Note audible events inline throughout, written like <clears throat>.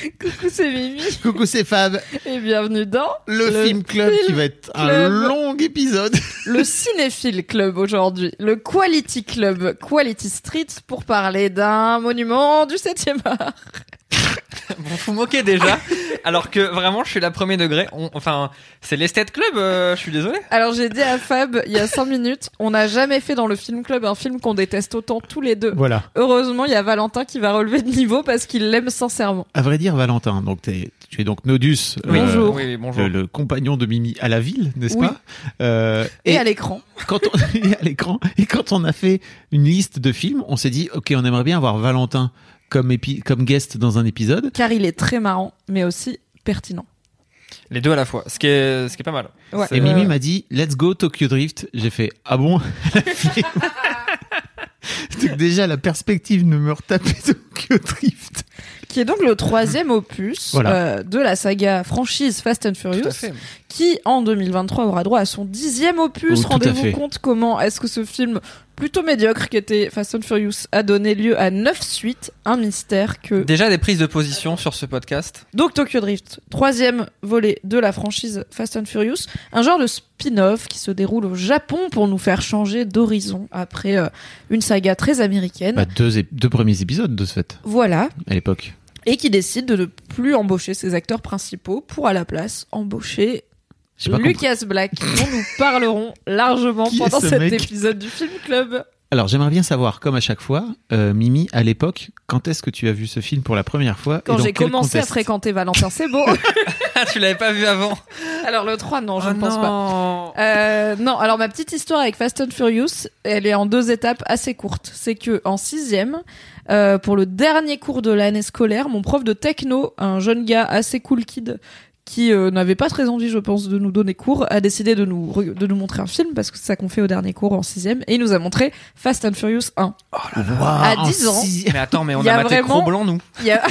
Coucou, c'est Mimi. Coucou, c'est Fab. Et bienvenue dans le, film club Film qui va être un long épisode. le cinéphile club aujourd'hui, le Quality Club, Quality Street, pour parler d'un monument du 7e art. <laughs> Vous vous moquez déjà, alors que vraiment je suis la premier degré. On- enfin, c'est l'esthète club, euh, je suis désolé. Alors j'ai dit à Fab il y a 5 minutes, on n'a jamais fait dans le film club un film qu'on déteste autant tous les deux. Voilà. Heureusement, il y a Valentin qui va relever de niveau parce qu'il l'aime sincèrement. À vrai dire, Valentin, donc t'es- tu es donc Nodus, Oui, euh, Bonjour. Oui, bonjour. le, le compagnon de Mimi à la ville, n'est-ce Oui. pas? Euh, Et, à l'écran. quand on <laughs> et à l'écran et quand on a fait une liste de films, on s'est dit ok, on aimerait bien avoir Valentin comme épi- comme guest dans un épisode. Car il est très marrant, mais aussi pertinent. Les deux à la fois, ce qui est, ce qui est pas mal. Ouais. Et Mimi m'a dit let's go Tokyo Drift. J'ai fait ah bon? <laughs> <laughs> Donc déjà la perspective de me retaper Tokyo Drift. Qui est donc le troisième opus Voilà. euh, de la saga franchise Fast and Furious. fait. qui en 2023 aura droit à son dixième opus. Oh. Rendez-vous compte comment est-ce que ce film plutôt médiocre qui était Fast and Furious a donné lieu à neuf suites, un mystère que... Déjà des prises de position sur ce podcast. Donc Tokyo Drift, troisième volet de la franchise Fast and Furious, un genre de spin-off qui se déroule au Japon pour nous faire changer d'horizon après euh, une saga très américaine. Bah, deux, deux premiers épisodes de ce fait Voilà. à l'époque. Et qui décide de ne plus embaucher ses acteurs principaux pour à la place embaucher Pas compris. Lucas Black, dont nous parlerons largement Qui pendant ce cet épisode du Film Club. Alors j'aimerais bien savoir, comme à chaque fois, euh, Mimi, à l'époque, quand est-ce que tu as vu ce film pour la première fois Quand j'ai commencé à fréquenter Valentin Sebo. <laughs> Ah, tu l'avais pas vu avant alors le 3, non, je Oh ne pense pas. non. Euh, non, alors ma petite histoire avec Fast and Furious, elle est en deux étapes assez courtes. C'est que en sixième, euh, pour le dernier cours de l'année scolaire, mon prof de techno, un jeune gars assez cool kid, qui euh, n'avait pas très envie, je pense, de nous donner cours, a décidé de nous de nous montrer un film parce que c'est ça qu'on fait au dernier cours en sixième, et il nous a montré Fast and Furious 1. Waouh, À en 10 ans. Mais attends, mais on y a, a maté vraiment- Cro-Blanc, nous. Il y a... <laughs>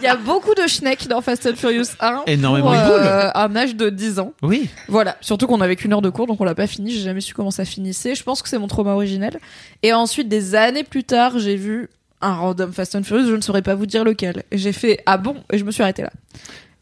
Il y a beaucoup de schneck dans Fast and Furious 1 Énormément pour euh, un âge de 10 ans. Oui. Voilà, surtout qu'on avait qu'une heure de cours, donc on l'a pas fini. J'ai jamais su comment ça finissait. Je pense que c'est mon trauma originel. Et ensuite, des années plus tard, j'ai vu un random Fast and Furious. Je ne saurais pas vous dire lequel. J'ai fait ah bon et je me suis arrêtée là.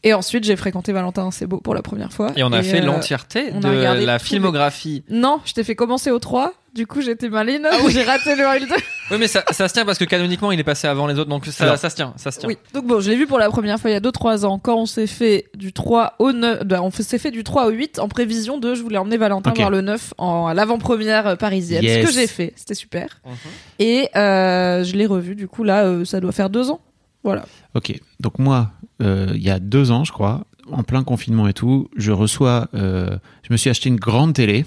Et ensuite, j'ai fréquenté Valentin beau pour la première fois. Et on a fait euh, l'entièreté de la les- filmographie. Non, je t'ai fait commencer au 3. Du coup, j'étais maline. J'ai raté le 1 et le 2. <laughs> Oui, mais ça, ça se tient parce que canoniquement il est passé avant les autres, donc ça, Alors. ça se tient, ça se tient. Oui. Donc bon, je l'ai vu pour la première fois il y a 2-3 ans, quand on s'est fait du 3 au 9, ben, on s'est fait du 3 au 8 en prévision de je voulais emmener Valentin Ok. voir le 9 en à l'avant-première euh, parisienne. Yes. Ce que j'ai fait, c'était super. Mhm. Et euh, je l'ai revu, du coup là, euh, ça doit faire 2 ans. Voilà. Ok. Donc moi, euh, il y a deux ans, je crois, en plein confinement et tout, je reçois, euh, je me suis acheté une grande télé.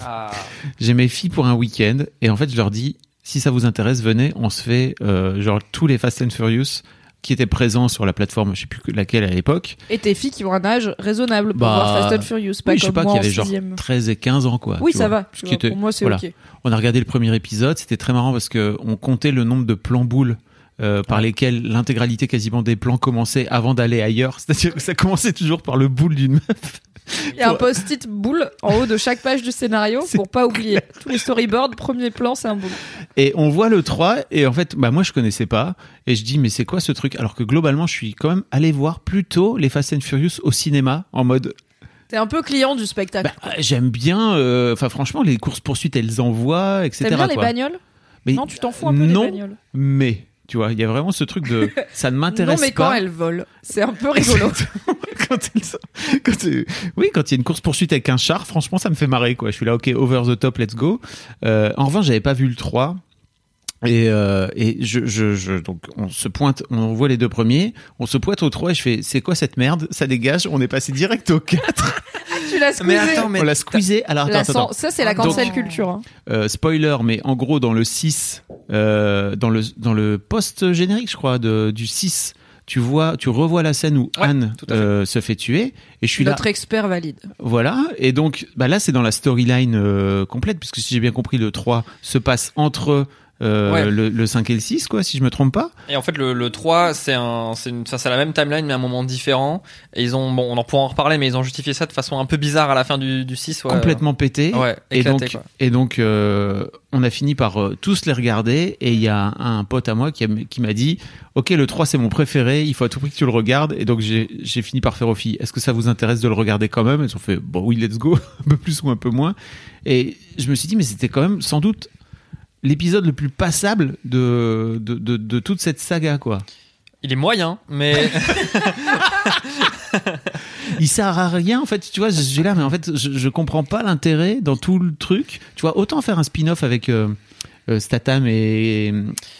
Ah. <laughs> J'ai mes filles pour un week-end et en fait, je leur dis, si ça vous intéresse, venez, on se fait euh, genre tous les Fast and Furious qui étaient présents sur la plateforme, je sais plus laquelle à l'époque. Et tes filles qui ont un âge raisonnable pour Bah, voir Fast and Furious, pas oui, je sais pas, en avait genre sixième. 13 et 15 ans, quoi. Oui, ça vois. va. Ce tu qui vois, était- Pour moi, c'est voilà. ok. On a regardé le premier épisode, c'était très marrant parce que on comptait le nombre de plans boules euh, par lesquels l'intégralité quasiment des plans commençait avant d'aller ailleurs. <laughs> C'est-à-dire que ça commençait toujours par le boule d'une meuf. Il y a un post-it boule en haut de chaque page du scénario <laughs> pour pas oublier. Tous les storyboards, premier plan, c'est un boule. Et on voit le 3 et en fait, bah moi je connaissais pas et je dis mais c'est quoi ce truc? Alors que globalement, je suis quand même allé voir plutôt les Fast and Furious au cinéma en mode T'es un peu client du spectacle. bah, j'aime bien euh, enfin franchement les courses poursuites elles envoient etc. T'aimes bien les bagnoles? Mais Non, tu t'en fous un peu non, des bagnoles. mais tu vois, il y a vraiment ce truc de <laughs> ça ne Non, m'intéresse mais pas. quand elles volent, c'est un peu rigolo. <laughs> quand quand, oui, quand il y a une course poursuite avec un char, franchement, ça me fait marrer, quoi. Je suis là, ok, over the top, let's go. Euh, en revanche, j'avais pas vu le 3. Et, euh, et je, je, je, donc, on se pointe, on voit les deux premiers, on se pointe au 3 et je fais, c'est quoi cette merde? Ça dégage, on est passé direct au 4. <laughs> tu l'as Mais squeezé. attends, mais On l'a squeezé. Alors, attends, La attends, attends. Ça, c'est la Donc- cancel culture. hein. Euh, spoiler, mais en gros, dans le 6, euh, dans le, dans le post-générique, je crois, de, du 6, tu vois, tu revois la scène où Ouais, Anne tout à fait. euh, se fait tuer. Et je suis là. Notre expert valide. Voilà. Et donc, bah là, c'est dans la storyline euh, complète, puisque si j'ai bien compris, le 3 se passe entre euh, Ouais. le, le 5 et le 6, quoi, si je me trompe pas. Et en fait, le, le 3, c'est un, c'est la même timeline, mais à un moment différent. Et ils ont, bon, on en pourra en reparler, mais ils ont justifié ça de façon un peu bizarre à la fin du, du 6. Ouais. complètement pété. Ouais, Et éclaté, donc, quoi. et donc euh, on a fini par euh, tous les regarder. Et il y a un, un pote à moi qui, qui m'a dit Ok, le 3 c'est mon préféré, il faut à tout prix que tu le regardes. Et donc j'ai j'ai fini par faire aux filles Est-ce que ça vous intéresse de le regarder quand même? Elles ont fait Bon, oui, let's go, <laughs> un peu plus ou un peu moins. Et je me suis dit Mais c'était quand même sans doute l'épisode le plus passable de, de, de, de toute cette saga, quoi. Il est moyen, mais <laughs> il sert à rien en fait tu vois je suis là mais en fait je, je comprends pas l'intérêt dans tout le truc tu vois autant faire un spin-off avec euh, euh, Statham et,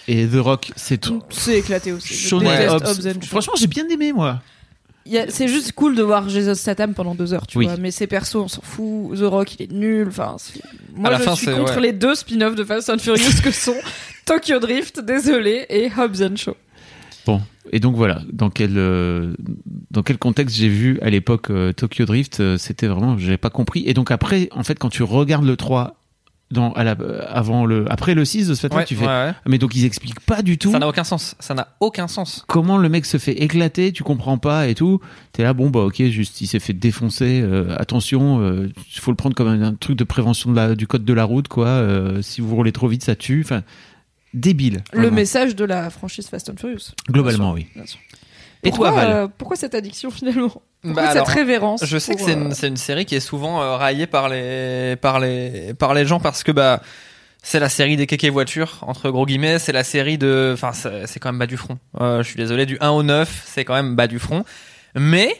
et The Rock c'est trop C'est éclaté aussi. Hobbs. Hobbs franchement j'ai bien aimé moi C'est juste cool de voir Jason Statham pendant deux heures, tu Oui. vois. Mais ses persos, on s'en fout. The Rock, il est nul. Enfin, moi, je fin, suis contre ouais. les deux spin-offs de Fast and Furious que sont <laughs> Tokyo Drift, désolé, et Hobbs and Shaw. bon et donc voilà dans quel euh, dans quel contexte j'ai vu à l'époque euh, Tokyo Drift euh, c'était vraiment j'avais pas compris et donc après en fait quand tu regardes le 3 dans à la, euh, avant le après le 6 de ce fait ouais, tu fais ouais, ouais. mais donc ils expliquent pas du tout ça n'a aucun sens. Ça n'a aucun sens. comment le mec se fait éclater, tu comprends pas et tout. T'es là, bon bah ok, juste il s'est fait défoncer. euh, attention, il faut le prendre comme un, un truc de prévention de la, du code de la route, quoi. euh, si vous roulez trop vite, ça tue. Enfin, débile. Le vraiment. message de la franchise Fast and Furious. Globalement, Bien sûr, oui. bien sûr. Et Pourquoi, toi, Val euh, pourquoi cette addiction finalement? Pourquoi Bah, cette révérence Je sais que c'est euh, une, c'est une série qui est souvent euh, raillée par les, par les, par les gens parce que bah, c'est la série des kékés voitures, entre gros guillemets, c'est la série de, enfin, c'est quand même bas du front. Euh, je suis désolé, du 1 au 9, c'est quand même bas du front. Mais,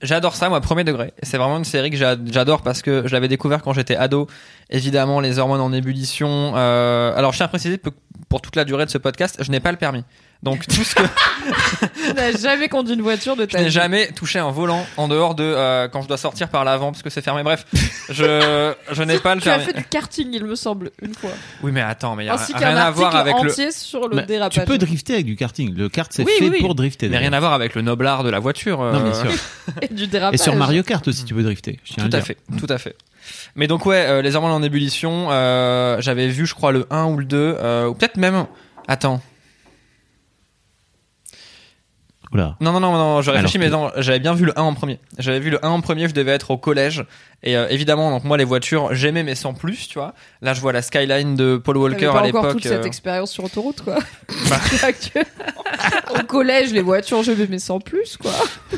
j'adore ça, moi, premier degré. C'est vraiment une série que j'a- j'adore parce que je l'avais découvert quand j'étais ado. Évidemment, les hormones en ébullition. Euh, alors, je tiens à préciser que pour toute la durée de ce podcast, je n'ai pas le permis. Donc, tout ce que, <laughs> Tu n'as jamais conduit une voiture de je ta n'ai vie. jamais touché un volant en dehors de euh, quand je dois sortir par l'avant parce que c'est fermé. Bref, je je n'ai <laughs> pas le Tu as fait du karting, il me semble, une fois. Oui, mais attends, mais il y a Ainsi rien qu'un à voir avec le entier sur le Bah, dérapage. tu peux drifter avec du karting. Le kart, c'est Oui, fait oui, oui. pour drifter. mais rien à voir avec le noblard de la voiture. Non, bien euh, sûr. <laughs> Et du dérapage. Et sur Mario Kart aussi, tu peux drifter. je tiens Tout le à dire. fait, tout à fait. Mais donc ouais, euh, les hormones en ébullition, euh, j'avais vu je crois le 1 ou le 2 euh, ou peut-être même Attends. Oula. Non non non non, je réfléchis mais non, j'avais bien vu le 1 en premier. J'avais vu le 1 en premier, je devais être au collège et euh, évidemment donc moi les voitures, j'aimais mais sans plus, tu vois. Là, je vois la Skyline de Paul Walker pas à encore l'époque. toute cette euh, expérience sur autoroute, quoi. <laughs> Bah. <laughs> Au collège, les voitures, je vais mais sans plus, quoi.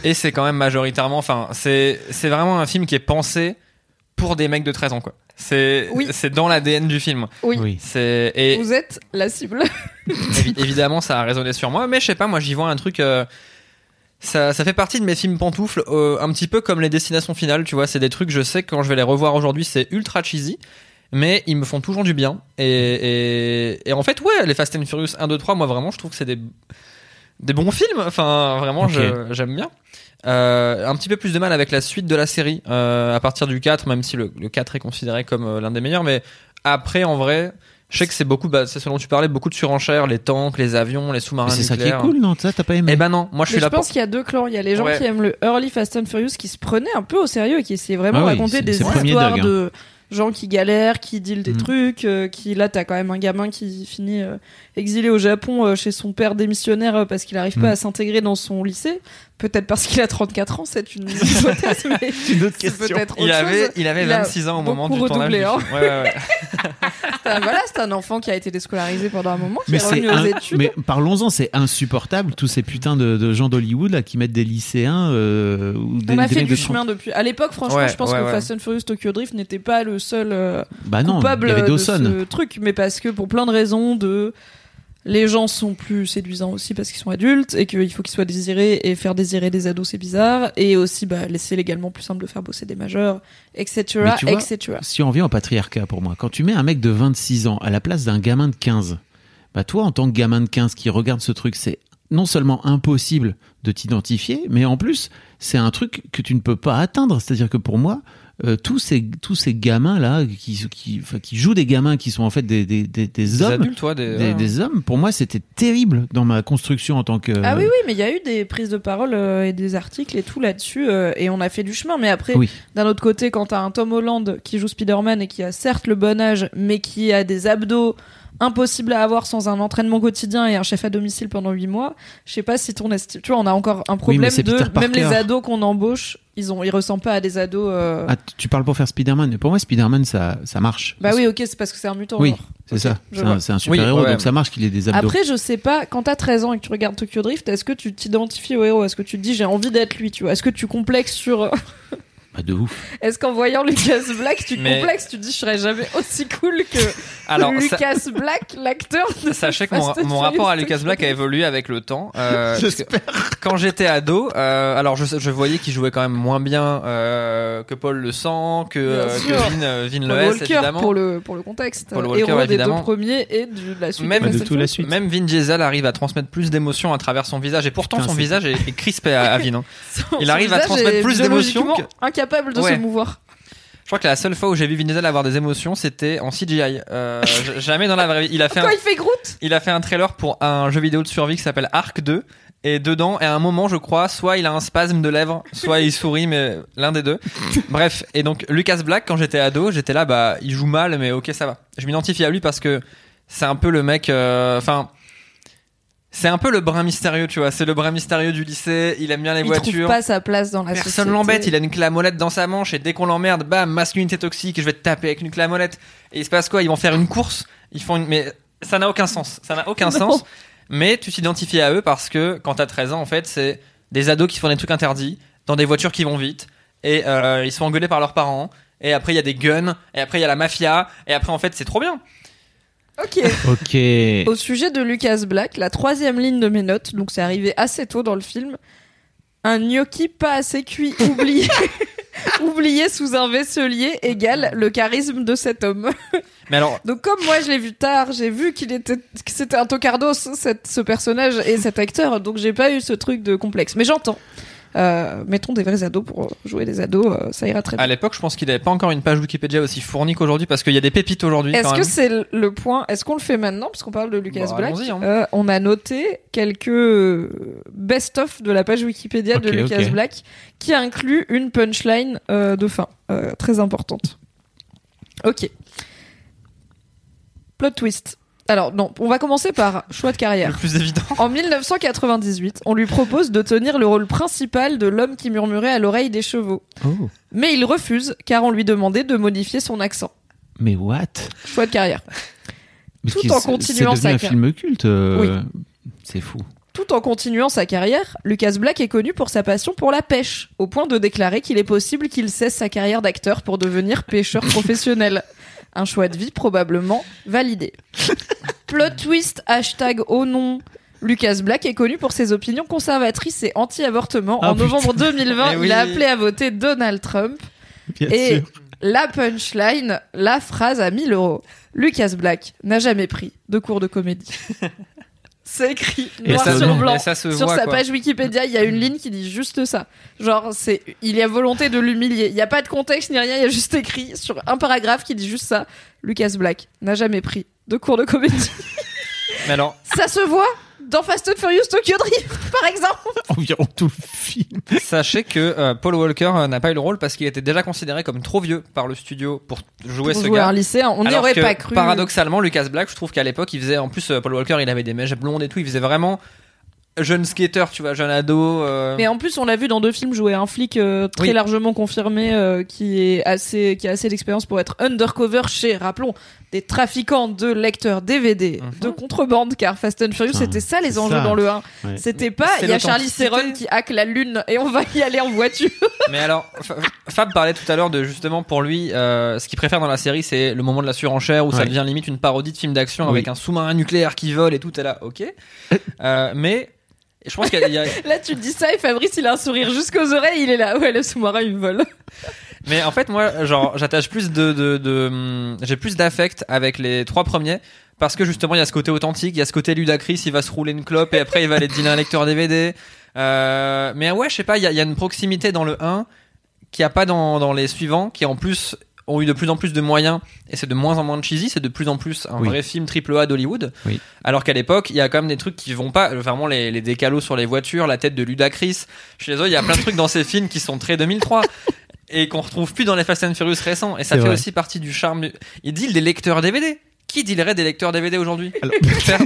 Et c'est quand même majoritairement, enfin, c'est c'est vraiment un film qui est pensé pour des mecs de 13 ans, quoi. C'est Oui. c'est dans l'ADN du film. Oui. Oui. C'est et Vous êtes la cible. <laughs> évi- évidemment ça a résonné sur moi, mais je sais pas, moi j'y vois un truc. euh, ça, ça fait partie de mes films pantoufles, euh, un petit peu comme les destinations finales, tu vois. C'est des trucs, je sais que quand je vais les revoir aujourd'hui, c'est ultra cheesy, mais ils me font toujours du bien. Et, et, et en fait, ouais, les Fast and Furious 1, 2, 3, moi vraiment, je trouve que c'est des, des bons films. Enfin, vraiment, j'aime bien. Euh, un petit peu plus de mal avec la suite de la série euh, à partir du 4, même si le, le 4 est considéré comme euh, l'un des meilleurs. Mais après, en vrai, je sais que c'est beaucoup, bah, c'est ce dont tu parlais, beaucoup de surenchères, les tanks, les avions, les sous-marins c'est ça qui est cool, non Ça, t'as pas aimé Eh ben non, moi je suis je là pour. pense qu'il y a deux clans. Il y a les gens Ouais. qui aiment le early Fast and Furious qui se prenaient un peu au sérieux et qui essayaient vraiment Ah oui, raconter des histoires hein. de gens qui galèrent, qui dealent des Mhm. trucs, euh, qui là t'as quand même un gamin qui finit euh, exilé au Japon euh, chez son père démissionnaire euh, parce qu'il n'arrive Mhm. pas à s'intégrer dans son lycée. Peut-être parce qu'il a 34 ans, c'est une <laughs> hypothèse, mais <laughs> une autre autre Il avait, chose. il avait Il a 26 ans au moment du tournage. redoublé, du hein. Ouais, ouais, ouais. <laughs> C'est un- voilà, c'est un enfant qui a été déscolarisé pendant un moment, qui Mais est revenu c'est aux un- études. mais parlons-en, c'est insupportable tous ces putains de, de gens d'Hollywood là qui mettent des lycéens euh, ou des, On a des fait du de 30 chemin depuis. À l'époque, franchement, Ouais, je pense ouais, que ouais. Fast and Furious Tokyo Drift n'était pas le seul euh, Bah non, il coupable y avait de ce truc, mais parce que pour plein de raisons de les gens sont plus séduisants aussi parce qu'ils sont adultes et qu'il faut qu'ils soient désirés et faire désirer des ados c'est bizarre et aussi bah c'est légalement plus simple de faire bosser des majeurs etc Mais tu vois, etc Si on revient au patriarcat pour moi, quand tu mets un mec de 26 ans à la place d'un gamin de 15, bah toi en tant que gamin de 15 qui regarde ce truc, c'est non seulement impossible de t'identifier, mais en plus c'est un truc que tu ne peux pas atteindre. C'est-à-dire que pour moi, euh, tous ces tous ces gamins là qui qui enfin, qui jouent des gamins qui sont en fait des des des, des Des hommes adultes, toi, des, des, ouais. des hommes pour moi c'était terrible dans ma construction en tant que Ah oui, oui, mais il y a eu des prises de parole euh, et des articles et tout là-dessus, euh, et on a fait du chemin. Mais après, Oui. d'un autre côté, quand t'as un Tom Holland qui joue Spider-Man et qui a certes le bon âge, mais qui a des abdos impossibles à avoir sans un entraînement quotidien et un chef à domicile pendant 8 mois, je sais pas si ton estime... Tu vois, on a encore un problème de... Même les ados qu'on embauche, ils, ont... ils ressemblent pas à des ados... euh, Ah, tu- parles pour faire Spider-Man mais pour moi Spider-Man ça ça marche. Bah oui, ok, c'est parce que c'est un mutant. oui c'est ça. c'est un, c'est un super héros ouais. donc ça marche qu'il ait des abdos. Après, je sais pas, quand t'as 13 ans et que tu regardes Tokyo Drift, est-ce que tu t'identifies au héros? Est-ce que tu te dis j'ai envie d'être lui, tu vois? Est-ce que tu complexes sur... Bah, de ouf Est-ce qu'en voyant Lucas Black, tu te Mais- complexes Tu te dis je serais jamais aussi cool que Alors, ça- Lucas Black, l'acteur de Sachez que mon, Fast and mon rapport à Furious Lucas Black a évolué avec le temps. euh, <laughs> parce que quand j'étais ado, euh, alors je, je voyais qu'il jouait quand même moins bien euh, que Paul Le Sang, que, euh, que sûr. Vin, euh, Vin Paul Walker évidemment. pour le, pour le contexte. Paul Walker, héros des évidemment. deux premiers et de la suite. Même- Fast de and tout la Furious. suite Même Vin Diesel arrive à transmettre plus d'émotions à travers son visage, et pourtant Putain, son c'est- visage est, est crispé à, à Vin. hein. <laughs> Son- Il son arrive à visage transmettre est plus d'émotions biologiquement de Ouais. se mouvoir. Je crois que la seule fois où j'ai vu Vin Diesel avoir des émotions, c'était en CGI. Euh, jamais dans la vraie vie. Il a fait un, Quand il fait Groot? il a fait un trailer pour un jeu vidéo de survie qui s'appelle Arc 2. Et dedans, à un moment, je crois, soit il a un spasme de lèvres, soit il sourit, mais l'un des deux. <laughs> Bref. Et donc, Lucas Black, quand j'étais ado, j'étais là, bah, il joue mal, mais ok, ça va. Je m'identifie à lui parce que c'est un peu le mec, euh, enfin, c'est un peu le brin mystérieux, tu vois. C'est le brin mystérieux du lycée. Il aime bien les Il trouve voitures. pas sa place dans la société. Personne l'embête, il a une clé à molette dans sa manche et dès qu'on l'emmerde, bam, masculinité toxique, je vais te taper avec une clé à molette. Et il se passe quoi? Ils vont faire une course, ils font une... Mais ça n'a aucun sens, ça n'a aucun <laughs> Non. sens. Mais tu t'identifies à eux parce que quand t'as 13 ans, en fait, c'est des ados qui font des trucs interdits, dans des voitures qui vont vite, et euh, ils sont engueulés par leurs parents, et après il y a des guns, et après il y a la mafia, et après en fait c'est trop bien. Ok. ok Au sujet de Lucas Black, la troisième ligne de mes notes, donc c'est arrivé assez tôt dans le film, un gnocchi pas assez cuit oublié, <laughs> oublié sous un vaisselier égale le charisme de cet homme. Mais alors, Donc comme moi je l'ai vu tard, j'ai vu qu'il était, que c'était un tocardos cette, ce personnage et cet acteur, donc j'ai pas eu ce truc de complexe. Mais j'entends. Euh, mettons des vrais ados pour jouer des ados, euh, ça ira très bien. à l'époque, je pense qu'il avait pas encore une page Wikipédia aussi fournie qu'aujourd'hui parce qu'il y a des pépites aujourd'hui. Est-ce que c'est le- point Est-ce qu'on le fait maintenant parce qu'on parle de Lucas Bah, Black hein. Euh, On a noté quelques euh, best-of de la page Wikipédia de Lucas. Black qui inclut une punchline euh, de fin euh, très importante. Ok. Plot twist. Alors non, on va commencer par choix de le carrière. plus évident En 1998, on lui propose de tenir le rôle principal de l'homme qui murmurait à l'oreille des chevaux. oh Mais il refuse car on lui demandait de modifier son accent. mais what? Choix de carrière. Mais Tout c'est- en c'est- continuant c'est devenu sa un film culte euh, c'est fou Tout en continuant sa carrière, Lucas Black est connu pour sa passion pour la pêche, au point de déclarer qu'il est possible qu'il cesse sa carrière d'acteur pour devenir pêcheur <laughs> professionnel. Un choix de vie probablement validé. <laughs> Plot twist, hashtag oh non. Lucas Black est connu pour ses opinions conservatrices et anti-avortement. Ah, en novembre 2020, Eh oui. il a appelé à voter Donald Trump. bien Et sûr la punchline, la phrase à 1000 euros. Lucas Black n'a jamais pris de cours de comédie. <laughs> C'est écrit noir ça sur blanc. et ça se Sur voit, sa quoi. page Wikipédia, il y a une ligne qui dit juste ça. Genre, c'est, il y a volonté de l'humilier. Il n'y a pas de contexte ni rien, il y a juste écrit sur un paragraphe qui dit juste ça. Lucas Black n'a jamais pris de cours de comédie. <laughs> Mais alors, ça se voit dans Fast and Furious Tokyo Drift, <laughs> par exemple. environ tout le film Sachez que euh, Paul Walker euh, n'a pas eu le rôle parce qu'il était déjà considéré comme trop vieux par le studio pour jouer Pour ce jouer gars. un lycéen, on n'y Alors aurait que, pas cru. Paradoxalement, Lucas Black, je trouve qu'à l'époque, il faisait en plus euh, Paul Walker, il avait des mèches blondes et tout, il faisait vraiment jeune skater, tu vois, jeune ado. euh, Mais en plus, on l'a vu dans deux films jouer un flic euh, très Oui. largement confirmé euh, qui est assez qui a assez d'expérience pour être undercover chez, rappelons, des trafiquants de lecteurs DVD Mhm. de contrebande, car Fast and Furious c'était ça les enjeux ça. dans le 1. Ouais. C'était pas il y a Charlie. Theron qui hack la lune et on va y aller en voiture. <laughs> Mais alors, Fa- Fab parlait tout à l'heure de justement pour lui, euh, ce qu'il préfère dans la série, c'est le moment de la surenchère où ça devient limite une parodie de film d'action Oui. avec un sous-marin nucléaire qui vole et tout est là, ok. <laughs> Euh, je pense qu'il y a- <laughs> Là tu dis ça et Fabrice il a un sourire jusqu'aux oreilles, il est là ouais le sous-marin il vole. <laughs> Mais en fait, moi, genre, j'attache plus de, de, de hum, j'ai plus d'affect avec les trois premiers parce que justement, il y a ce côté authentique, il y a ce côté Ludacris, il va se rouler une clope et après il va aller dealer un lecteur DVD. Euh, mais ouais, je sais pas, il y a, il y a une proximité dans le 1 qu'il n'y a pas dans, dans les suivants, qui en plus ont eu de plus en plus de moyens et c'est de moins en moins de cheesy, c'est de plus en plus un Oui. vrai film triple A d'Hollywood. Oui. Alors qu'à l'époque, il y a quand même des trucs qui vont pas, vraiment les, les décalos sur les voitures, la tête de Ludacris. Je suis désolé, il y a plein de trucs dans ces films qui sont très 2003 et qu'on retrouve plus dans les Fast and Furious récents et ça fait vrai. aussi partie du charme. du- Il deal des lecteurs DVD. Qui dealerait des lecteurs DVD aujourd'hui? Alors-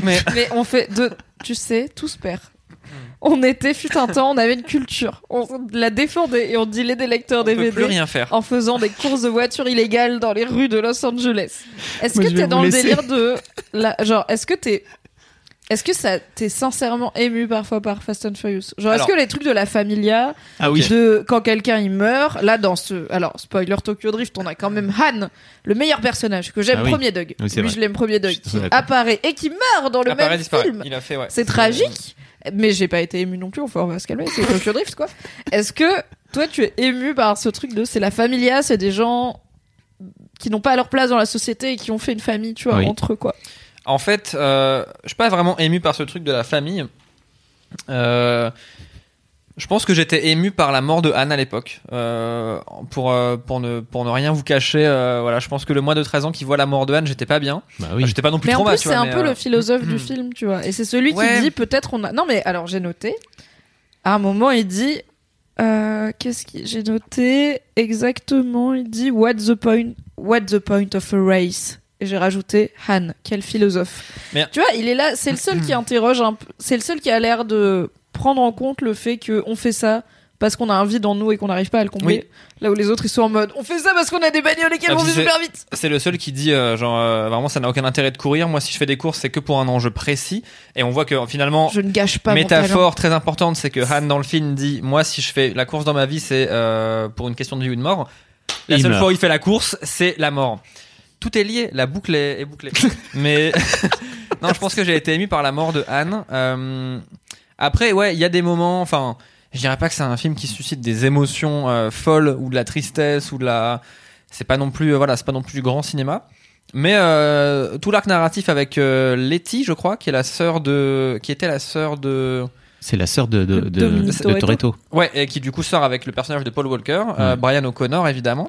Mais Mais on fait de, tu sais, tout se perd. <laughs> On était, fut un temps, on avait une culture. On la défendait et on dealait des lecteurs on peut DVD plus rien faire. en faisant des courses de voitures illégales dans les rues de Los Angeles. Est-ce que t'es dans le délire de, la, genre, est-ce que t'es, est-ce que ça t'es sincèrement ému parfois par Fast and Furious? Genre, est-ce que les trucs de la familia, Ah oui. de quand quelqu'un il meurt, là dans ce, alors spoiler Tokyo Drift, on a quand même Han, le meilleur personnage que j'aime Ah oui. premier Doug. Oui, c'est Lui vrai. je l'aime premier Doug, qui apparaît et qui meurt dans le Apparaît, même disparaît. film. Il a fait, ouais. C'est tragique, mais j'ai pas été ému non plus. Enfin, on va se calmer. C'est Tokyo Drift, quoi. Est-ce que toi, tu es ému par ce truc de c'est la familia, c'est des gens qui n'ont pas leur place dans la société et qui ont fait une famille, tu vois, Oui. entre eux, quoi? En fait, euh, je suis pas vraiment ému par ce truc de la famille. Euh, je pense que j'étais ému par la mort de Anne à l'époque. Euh, pour, euh, pour, ne, pour ne rien vous cacher, euh, voilà, je pense que le mois de 13 ans qui voit la mort de Anne, j'étais pas bien. Bah oui. J'étais pas non plus Mais en trauma, plus, c'est un mais, peu euh, le philosophe du hmm. film, tu vois. Et c'est celui Ouais. qui dit peut-être on a. Non, mais alors j'ai noté. À un moment, il dit. euh, Qu'est-ce que j'ai noté exactement Il dit What's the point What's the point of a race? Et j'ai rajouté Han, quel philosophe. Mais- Tu vois, il est là. C'est le seul qui <clears throat> interroge un peu. C'est le seul qui a l'air de prendre en compte le fait qu'on fait ça parce qu'on a un vide en nous et qu'on n'arrive pas à le combler. Là où les autres ils sont en mode on fait ça parce qu'on a des bagnoles et qu'elles Ah, vont super vite. C'est le seul qui dit, euh, genre, euh, vraiment, ça n'a aucun intérêt de courir. Moi, si je fais des courses, c'est que pour un enjeu précis. Et on voit que finalement, Je ne gâche pas mon talent. métaphore très importante, c'est que Han dans le film dit moi si je fais la course dans ma vie c'est euh, pour une question de vie ou de mort. La Il seule meurt. fois où il fait la course c'est la mort. Tout est lié, la boucle est, est bouclée. <laughs> Mais <laughs> non, je pense que j'ai été ému par la mort de Han. Après ouais, il y a des moments, enfin, je dirais pas que c'est un film qui suscite des émotions euh, folles ou de la tristesse ou de la, c'est pas non plus euh, voilà, c'est pas non plus du grand cinéma. Mais euh, tout l'arc narratif avec euh, Letty, je crois, qui est la sœur de, qui était la sœur de, C'est la sœur de, de, De de, Toretto. Ouais, et qui du coup sort avec le personnage de Paul Walker, euh, Ouais. Brian O'Connor évidemment.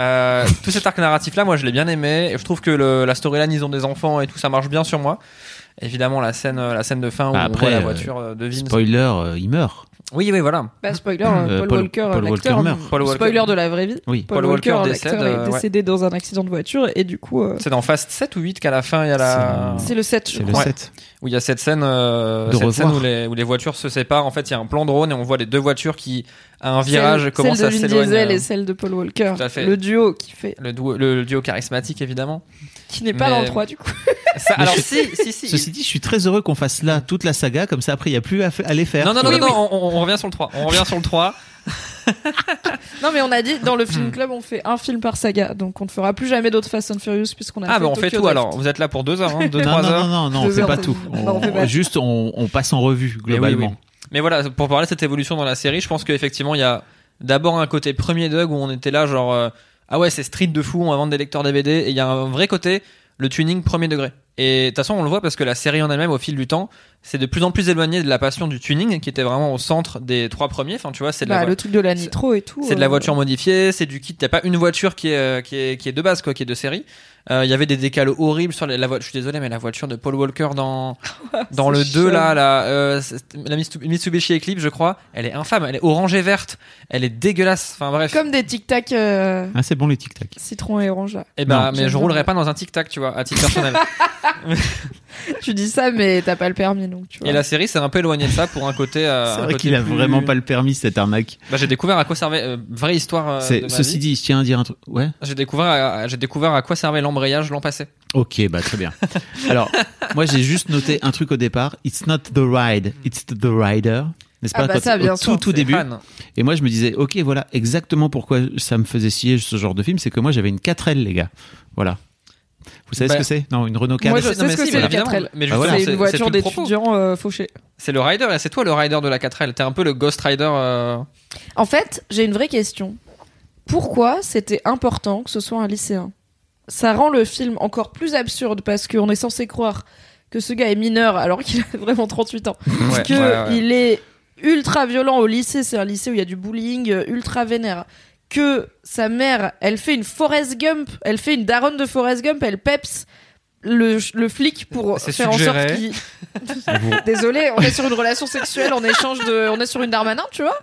Euh, tout cet arc narratif là, moi je l'ai bien aimé. Et je trouve que le, la storyline, ils ont des enfants et tout, ça marche bien sur moi. Évidemment, la scène, euh, la scène de fin où Bah, on après, voit la euh, voiture euh, de Vince. Spoiler, euh, il meurt. Oui, oui, voilà. Pas spoiler, Euh, Paul, Paul- Walker, Paul l'acteur, Walker meurt. Paul Walker. spoiler de la vraie vie. Oui. Paul, Paul Walker, Walker l'acteur, décède, est euh, ouais. décédé dans un accident de voiture et du coup, euh, C'est dans Fast 7 ou 8 qu'à la fin il y a la. C'est- le 7, je le crois. Ouais. 7. où il y a cette scène, euh, cette scène où, les, où les voitures se séparent. En fait, il y a un plan drone et on voit les deux voitures qui, un virage, Celle- commencent celle à de Vin s'éloigner. Diesel euh, et celle de Paul Walker. Tout à fait. Le duo qui fait, Le duo, le, le duo charismatique, évidemment. qui n'est pas Mais- dans le 3 du coup. <laughs> Ça, alors, si, si, si. Ceci dit, je suis très heureux qu'on fasse là toute la saga, comme ça après il n'y a plus à, à les faire. Non, non, non, non, non, on, on revient sur le 3. On revient sur le 3. <laughs> Non, mais on a dit dans le film club, on fait un film par saga, donc on ne fera plus jamais d'autres Fast and Furious puisqu'on a Ah, fait bah, on fait tout Drift. alors. Vous êtes là pour deux heures, hein, deux, Non, trois non, heures. non, non, non, on Deux fait heures, pas tout. on. Juste, on, passe en revue globalement. Mais voilà, pour parler de cette évolution dans la série, je pense qu'effectivement, il y a d'abord un côté premier Doug où on était là, genre, euh, ah ouais, c'est street de fou, on va vendre des lecteurs DVD. Et il y a un vrai côté, le tuning premier degré. Et de toute façon, on le voit parce que la série en elle-même, au fil du temps, c'est de plus en plus éloigné de la passion du tuning, qui était vraiment au centre des trois premiers. Enfin, tu vois, c'est de, la Bah, vo- le truc de la nitro et tout. c'est de la euh, voiture modifiée, c'est du kit. T'as pas une voiture qui est, euh, qui est, qui est de base, quoi, qui est de série. Euh, Il y avait des décales horribles sur la voiture. Je suis désolé, mais la voiture de Paul Walker dans, <laughs> dans le 2 là, la, euh, la Mitsubishi Eclipse, je crois, elle est infâme, elle est orange et verte, elle est dégueulasse. Enfin bref. Comme des tic tac euh, Ah, c'est bon les tic-tac. citron et orange là. Eh ben, Non, mais je roulerai pas dans un tic tac, tu vois, à titre personnel. <laughs> <laughs> Tu dis ça, mais t'as pas le permis donc tu vois. et la série s'est un peu éloignée de ça pour un côté. euh, C'est vrai qu'il a plus- vraiment pas le permis cette arnaque. Bah, j'ai découvert à quoi servait euh, vraie histoire. euh, de C'est- ma Ceci vie. dit, je tiens à dire un truc. Ouais. j'ai découvert, à- j'ai découvert à quoi servait l'embrayage l'an passé. Ok, bah très bien. Alors, moi j'ai juste noté un truc au départ. It's not the ride, it's the rider. N'est-ce Ah pas? bah quand- ça, bien au sûr, tout tout début. Et moi je me disais, ok, voilà exactement pourquoi ça me faisait scier ce genre de film, c'est que moi j'avais une 4L les gars. Voilà. Vous savez Bah, ce que c'est Non, une Renault 4. Moi, je Non, sais mais ce que si, c'est, évidemment. 4L. Mais Ah, voilà. justement, c'est une voiture d'étudiants euh, fauchés. C'est le rider et c'est toi le rider de la 4L. T'es un peu le Ghost Rider. euh, En fait, j'ai une vraie question. Pourquoi c'était important que ce soit un lycéen? Ça rend le film encore plus absurde parce qu'on est censé croire que ce gars est mineur alors qu'il a <laughs> vraiment 38 ans. Ouais, que ouais, est ultra violent au lycée, c'est un lycée où il y a du bullying, euh, ultra vénère. Que sa mère, elle fait une Forrest Gump, elle fait une daronne de Forrest Gump, elle peps le, le flic pour faire en suggéré. sorte qu'il... <laughs> Désolé, on est sur une relation sexuelle en échange de... On est sur une Darmanin, tu vois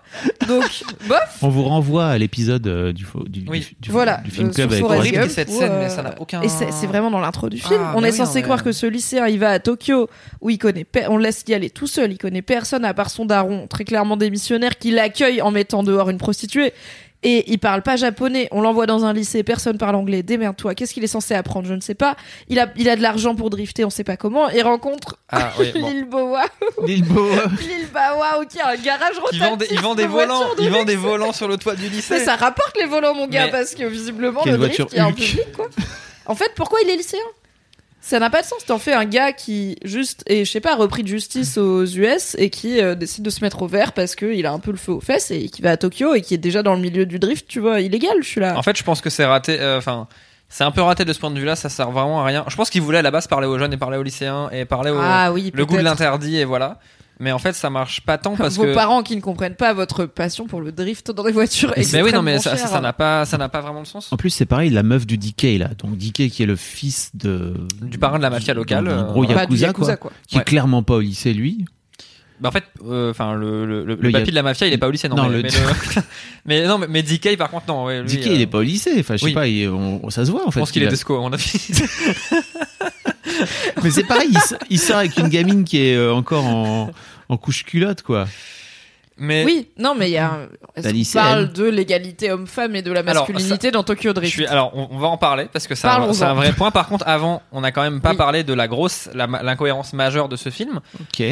Donc, bof On vous renvoie à l'épisode euh, du, du, Oui. du, du- Voilà, du film euh, club avec Forrest horrible Gump, cette scène, euh, mais ça n'a aucun- Et c'est vraiment dans l'intro du film. Ah, on bah est oui, censé croire que ce lycéen, il va à Tokyo, où il connaît, on le laisse y aller tout seul, il connaît personne à part son daron, très clairement démissionnaire, qui l'accueille en mettant dehors une prostituée. Et il parle pas japonais, on l'envoie dans un lycée, personne parle anglais, démerde-toi. Qu'est-ce qu'il est censé apprendre? Je ne sais pas. Il a, il a de l'argent pour drifter, on sait pas comment, et rencontre Ah, <laughs> oui, bon. Lil Boa, Lil. <laughs> Lil Bawa, qui a un garage Il vend des, rotatif il vend des de volants, de il vend des volants sur le toit du lycée. Mais ça rapporte les volants, mon gars, Mais- parce que visiblement, Quelle le drift, il y a un public, quoi. En fait, pourquoi il est lycéen? Ça n'a pas de sens. T'en fais un gars qui, juste, et je sais pas, repris de justice aux US et qui euh, décide de se mettre au vert parce qu'il a un peu le feu aux fesses et qui va à Tokyo et qui est déjà dans le milieu du drift, tu vois, illégal, je suis là. En fait, je pense que c'est raté. euh, Enfin, c'est un peu raté de ce point de vue-là. Ça sert vraiment à rien. Je pense qu'il voulait à la base parler aux jeunes et parler aux lycéens et parler au ah oui, le goût de l'interdit et voilà. Mais en fait, ça marche pas tant parce Vos que. parents qui ne comprennent pas votre passion pour le drift dans des voitures Mais oui, non, mais ça, ça, n'a pas, ça n'a pas vraiment de sens. En plus, c'est pareil, la meuf du DK, là. Donc, DK qui est le fils de. Du parrain de la mafia locale, d'un euh, gros du yakuza, Yakuza, quoi. quoi. Qui Ouais. est clairement pas au lycée, lui. Bah en fait, euh, enfin le le, le, Le papy de la mafia, il est pas au lycée, non. Non, mais, le- mais, le- <laughs> mais non, mais, mais DK par contre non. Ouais, lui, DK, euh, il est pas au lycée. Enfin, je sais oui. pas, il- on- ça se voit, en Je fait. pense qu'il Il est a- desco, à mon avis. <laughs> Mais c'est pareil, il, il sort avec une gamine qui est encore en, en couche culotte, quoi. mais Oui, non, mais il y a. Est-ce parle de l'égalité homme-femme et de la Alors, masculinité dans Tokyo je Drift. suis. Alors, on, on va en parler parce que c'est un, Parlons-en. c'est un vrai point. Par contre, avant, on a quand même pas Oui. parlé de la grosse, la- l'incohérence majeure de ce film. Ok.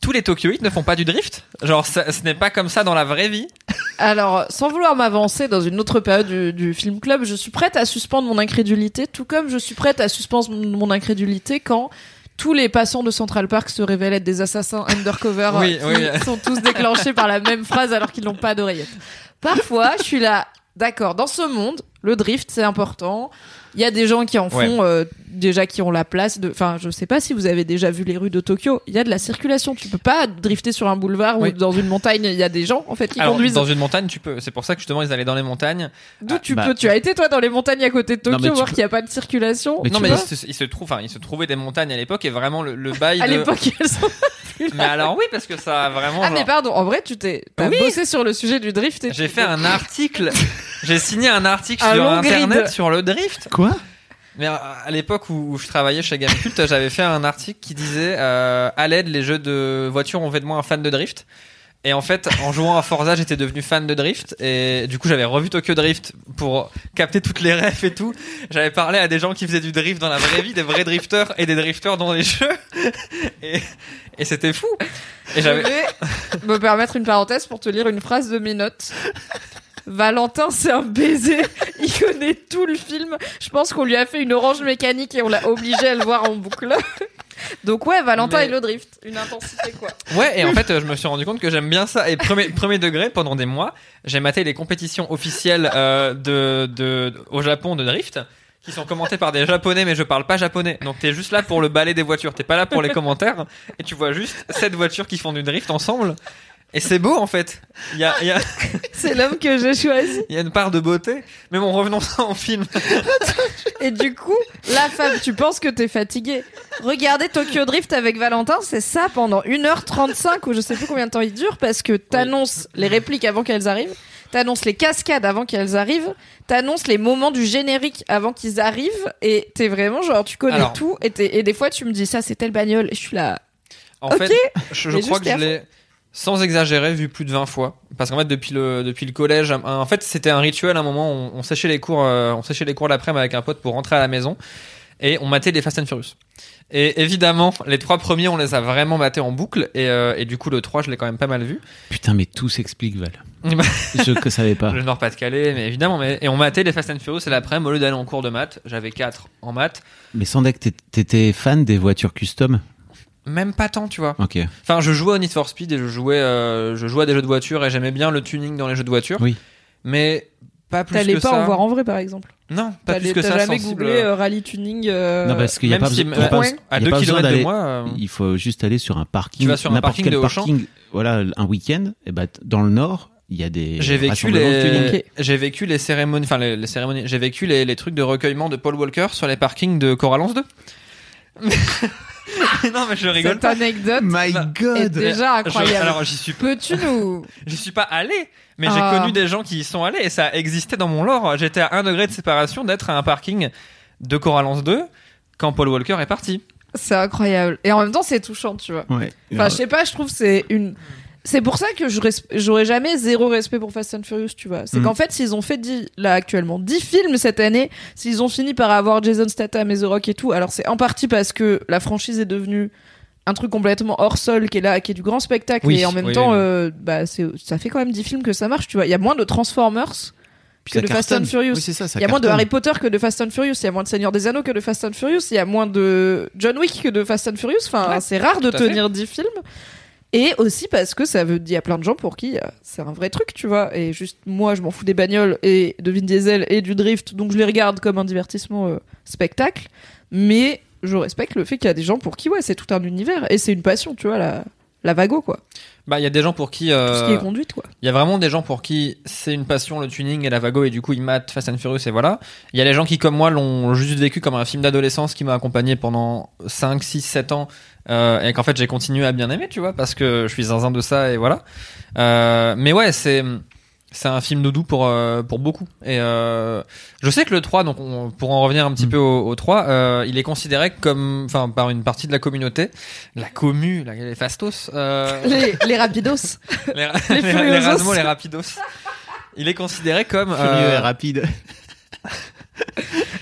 Tous les Tokyoïtes ne font pas du drift? Genre, ça- ce n'est pas comme ça dans la vraie vie? Alors, sans vouloir m'avancer dans une autre période du, du film club, je suis prête à suspendre mon incrédulité, tout comme je suis prête à suspendre mon incrédulité quand tous les passants de Central Park se révèlent être des assassins undercover Oui, euh, qui oui. sont tous déclenchés par la même phrase alors qu'ils n'ont pas d'oreillette. Parfois, je suis là, d'accord, dans ce monde, le drift c'est important. Il y a des gens qui en font euh, déjà qui ont la place de. Enfin, je sais pas si vous avez déjà vu les rues de Tokyo. Il y a de la circulation. Tu peux pas drifter sur un boulevard Oui. ou dans une montagne. Il y a des gens en fait qui Alors, conduisent. dans une montagne, tu peux. C'est pour ça que justement, ils allaient dans les montagnes. D'où tu bah- peux Tu as été toi dans les montagnes à côté de Non, Tokyo tu voir peux- qu'il n'y a pas de circulation. Mais non, mais il se, il se trouve, enfin, il se trouvait des montagnes à l'époque et vraiment le, le bail <laughs> À de. l'époque, elles sont. Mais alors oui, parce que ça a vraiment. Ah genre- mais pardon. En vrai, tu t'es t'as Oui. bossé sur le sujet du drift. et J'ai fait un <laughs> article. J'ai signé un article Un sur internet grid. sur le drift. Quoi Mais à l'époque où je travaillais chez Gamecult, <laughs> j'avais fait un article qui disait euh, à l'aide les jeux de voiture ont fait de moi un fan de drift. Et en fait, en jouant à Forza, j'étais devenu fan de drift. Et du coup, j'avais revu Tokyo Drift pour capter toutes les refs et tout. J'avais parlé à des gens qui faisaient du drift dans la vraie vie, des vrais drifters et des drifters dans les jeux. <laughs> Et, et c'était fou. Et Je j'avais. vais me permettre une parenthèse pour te lire une phrase de mes notes. Valentin, c'est un baiser. <laughs> Il connaît tout le film. Je pense qu'on lui a fait une orange mécanique et on l'a obligé à le voir en boucle. <laughs> Donc ouais, Valentin Mais- et le drift, une intensité quoi. Ouais, et en fait, euh, je me suis rendu compte que j'aime bien ça. Et premier, premier degré, pendant des mois, j'ai maté les compétitions officielles euh, de, de, au Japon de drift, qui sont commentées par des japonais, mais je parle pas japonais. Donc t'es juste là pour le balai des voitures, t'es pas là pour les commentaires, et tu vois juste sept voitures qui font du drift ensemble. Et c'est beau en fait. Il y a, il y, a, <laughs> C'est l'homme que j'ai choisi. il y a une part de beauté. Mais bon, revenons en film. <laughs> Et du coup, la femme, tu penses que t'es fatigué. Regardez Tokyo Drift avec Valentin, c'est ça pendant 1h35 ou je sais plus combien de temps il dure parce que t'annonces les répliques avant qu'elles arrivent, t'annonces les cascades avant qu'elles arrivent, t'annonces les moments du générique avant qu'ils arrivent et t'es vraiment genre tu connais Alors. tout et, des fois tu me dis ça c'est telle bagnole et je suis là. En fait, je, je crois que je l'ai, sans exagérer, vu plus de 20 fois. Parce qu'en fait, depuis le, depuis le collège, en fait, c'était un rituel. À un moment, on, on séchait les cours, euh, on séchait les cours l'après-midi avec un pote pour rentrer à la maison. Et on matait les Fast and Furious. Et évidemment, les trois premiers, on les a vraiment matés en boucle. Et, euh, et du coup, le 3, je l'ai quand même pas mal vu. Putain, mais tout s'explique, Val. <laughs> Je ne savais pas. Le Nord-Pas-de-Calais, mais évidemment. Mais, et on matait les Fast and Furious. Et l'après-midi, au lieu d'aller en cours de maths, j'avais 4 en maths. Mais Sandek, t'é- t'étais fan des voitures custom? Même pas tant, tu vois. Ok. Enfin, je jouais au Need for Speed et je jouais, euh, je jouais à des jeux de voiture et j'aimais bien le tuning dans les jeux de voiture. Oui. Mais pas plus T'allais que pas ça. en voir en vrai par exemple. Non, pas T'allais- plus que T'as ça. jamais sensible. googlé euh, rallye tuning. euh, non, parce qu'il n'y a pas si euh, a pas- ouais. à il y a 2 pas besoin km de moi. euh, Il faut juste aller sur un parking. Tu vas sur un parking quel de Auchan parking, voilà, un week-end. Et bah, dans le Nord, il y a des J'ai vécu les, j'ai vécu les cérémonies, enfin les, les cérémonies, j'ai vécu les, les trucs de recueillement de Paul Walker sur les parkings de Corallance 2. <laughs> non mais je rigole Cette pas. anecdote My est God déjà Je- incroyable. alors j'y suis, Peux-tu nous <laughs> j'y suis pas allé, mais Ah. j'ai connu des gens qui y sont allés et ça existait dans mon lore. J'étais à un degré de séparation d'être à un parking de Corallance 2 quand Paul Walker est parti. C'est incroyable. Et en même temps, c'est touchant, tu vois. Ouais. Enfin, je sais pas, je trouve que c'est une. C'est pour ça que j'aurais jamais zéro respect pour Fast and Furious, tu vois. C'est Mm. qu'en fait, s'ils ont fait 10, là actuellement 10 films cette année, s'ils ont fini par avoir Jason Statham et The Rock et tout, alors c'est en partie parce que la franchise est devenue un truc complètement hors sol qui est là, qui est du grand spectacle Oui, et en même oui, temps, oui. euh, bah c'est, ça fait quand même 10 films que ça marche, tu vois. Il y a moins de Transformers que de Fast and Furious. Oui, c'est ça, ça Il y a moins de. Harry Potter que de Fast and Furious. Il y a moins de Seigneur des Anneaux que de Fast and Furious. Il y a moins de John Wick que de Fast and Furious. Enfin, Ouais, c'est rare de à fait. tenir 10 films. Et aussi parce que ça veut dire, a plein de gens pour qui euh, c'est un vrai truc, tu vois. Et juste, moi, je m'en fous des bagnoles et de Vin Diesel et du drift. Donc, je les regarde comme un divertissement euh, spectacle. Mais je respecte le fait qu'il y a des gens pour qui, ouais, c'est tout un univers. Et c'est une passion, tu vois, la, la vago, quoi. Bah il y a des gens pour qui Tout ce qui euh, est conduite, quoi. Il y a vraiment des gens pour qui c'est une passion le tuning et la vago et du coup ils matent Fast and Furious et voilà. Il y a les gens qui comme moi l'ont juste vécu comme un film d'adolescence qui m'a accompagné pendant 5, 6, 7 ans euh, et qu'en fait j'ai continué à bien aimer tu vois parce que je suis zinzin de ça et voilà. Euh, mais ouais c'est c'est un film doudou pour euh, pour beaucoup et euh, je sais que le 3 donc on, pour en revenir un petit Mm. peu au, au 3 euh, il est considéré comme enfin par une partie de la communauté la commu la, les fastos euh, <laughs> Les, les rapidos. <laughs> les, Les les, Rapidos. Il est considéré comme. Furieux euh, et rapide.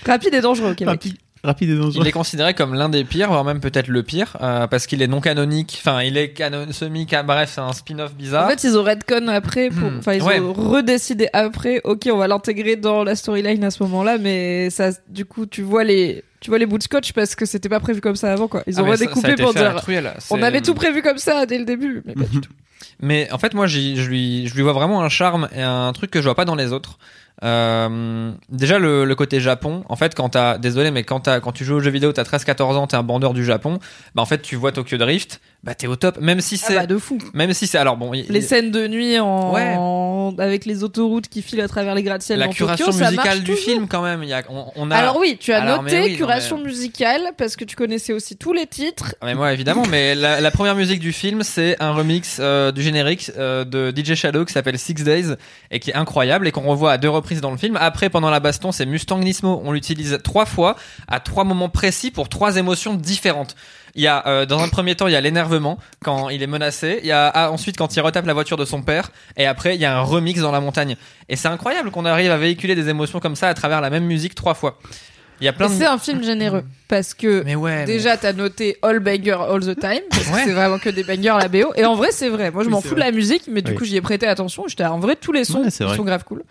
Rapide et dangereux Québec. Rapide, rapide et dangereux. il est considéré comme l'un des pires, voire même peut-être le pire, euh, parce qu'il est non canonique. Enfin, il est canon, semi bref, c'est un spin-off bizarre. En fait, ils ont redcon après, pour... Hmm. enfin, ils Ouais. ont redécidé après. Ok, on va l'intégrer dans la storyline à ce moment-là, mais ça, du coup, tu vois les, tu vois les bouts de scotch parce que c'était pas prévu comme ça avant, quoi. Ils Ah, ont ça- ça redécoupé pour dire. truelle, On avait tout prévu comme ça dès le début, mais pas du tout. Mais en fait, moi, je lui, je lui vois vraiment un charme et un truc que je vois pas dans les autres. Euh, déjà le, le côté Japon. En fait, quand t'as, désolé, mais quand t'as, quand tu joues aux jeux vidéo, t'as 13-14 ans, t'es un bandeur du Japon. Bah en fait, tu vois Tokyo Drift, bah t'es au top. Même si Ah c'est, bah, de fou. même si c'est, alors bon, Les scènes de nuit en, Ouais. en- avec les autoroutes qui filent à travers les gratte-ciels la dans curation Tokyo, musicale du toujours. film quand même. Il y a, on, on a. Alors oui, tu as Alors, noté oui, curation mais- musicale parce que tu connaissais aussi tous les titres. Ah, Mais moi évidemment, mais la, la première musique du film c'est un remix euh, du générique euh, de DJ Shadow qui s'appelle Six Days et qui est incroyable et qu'on revoit à deux reprises dans le film. Après, pendant la baston, c'est Mustang Nismo. On l'utilise trois fois à trois moments précis pour trois émotions différentes. Il y a euh, dans un premier temps il y a l'énervement quand il est menacé. Il y a ah, ensuite quand il retape la voiture de son père et après il y a un remix dans la montagne. Et c'est incroyable qu'on arrive à véhiculer des émotions comme ça à travers la même musique trois fois. Il y a plein de c'est un film généreux parce que mais ouais. mais- Déjà, t'as noté All Banger All the Time, parce que Ouais. c'est vraiment que des bangers la BO. Et en vrai, c'est vrai. Moi, je Oui, m'en fous de la musique, mais du Oui. coup, j'y ai prêté attention. J'étais en vrai, tous les sons Ouais, ils sont grave cool.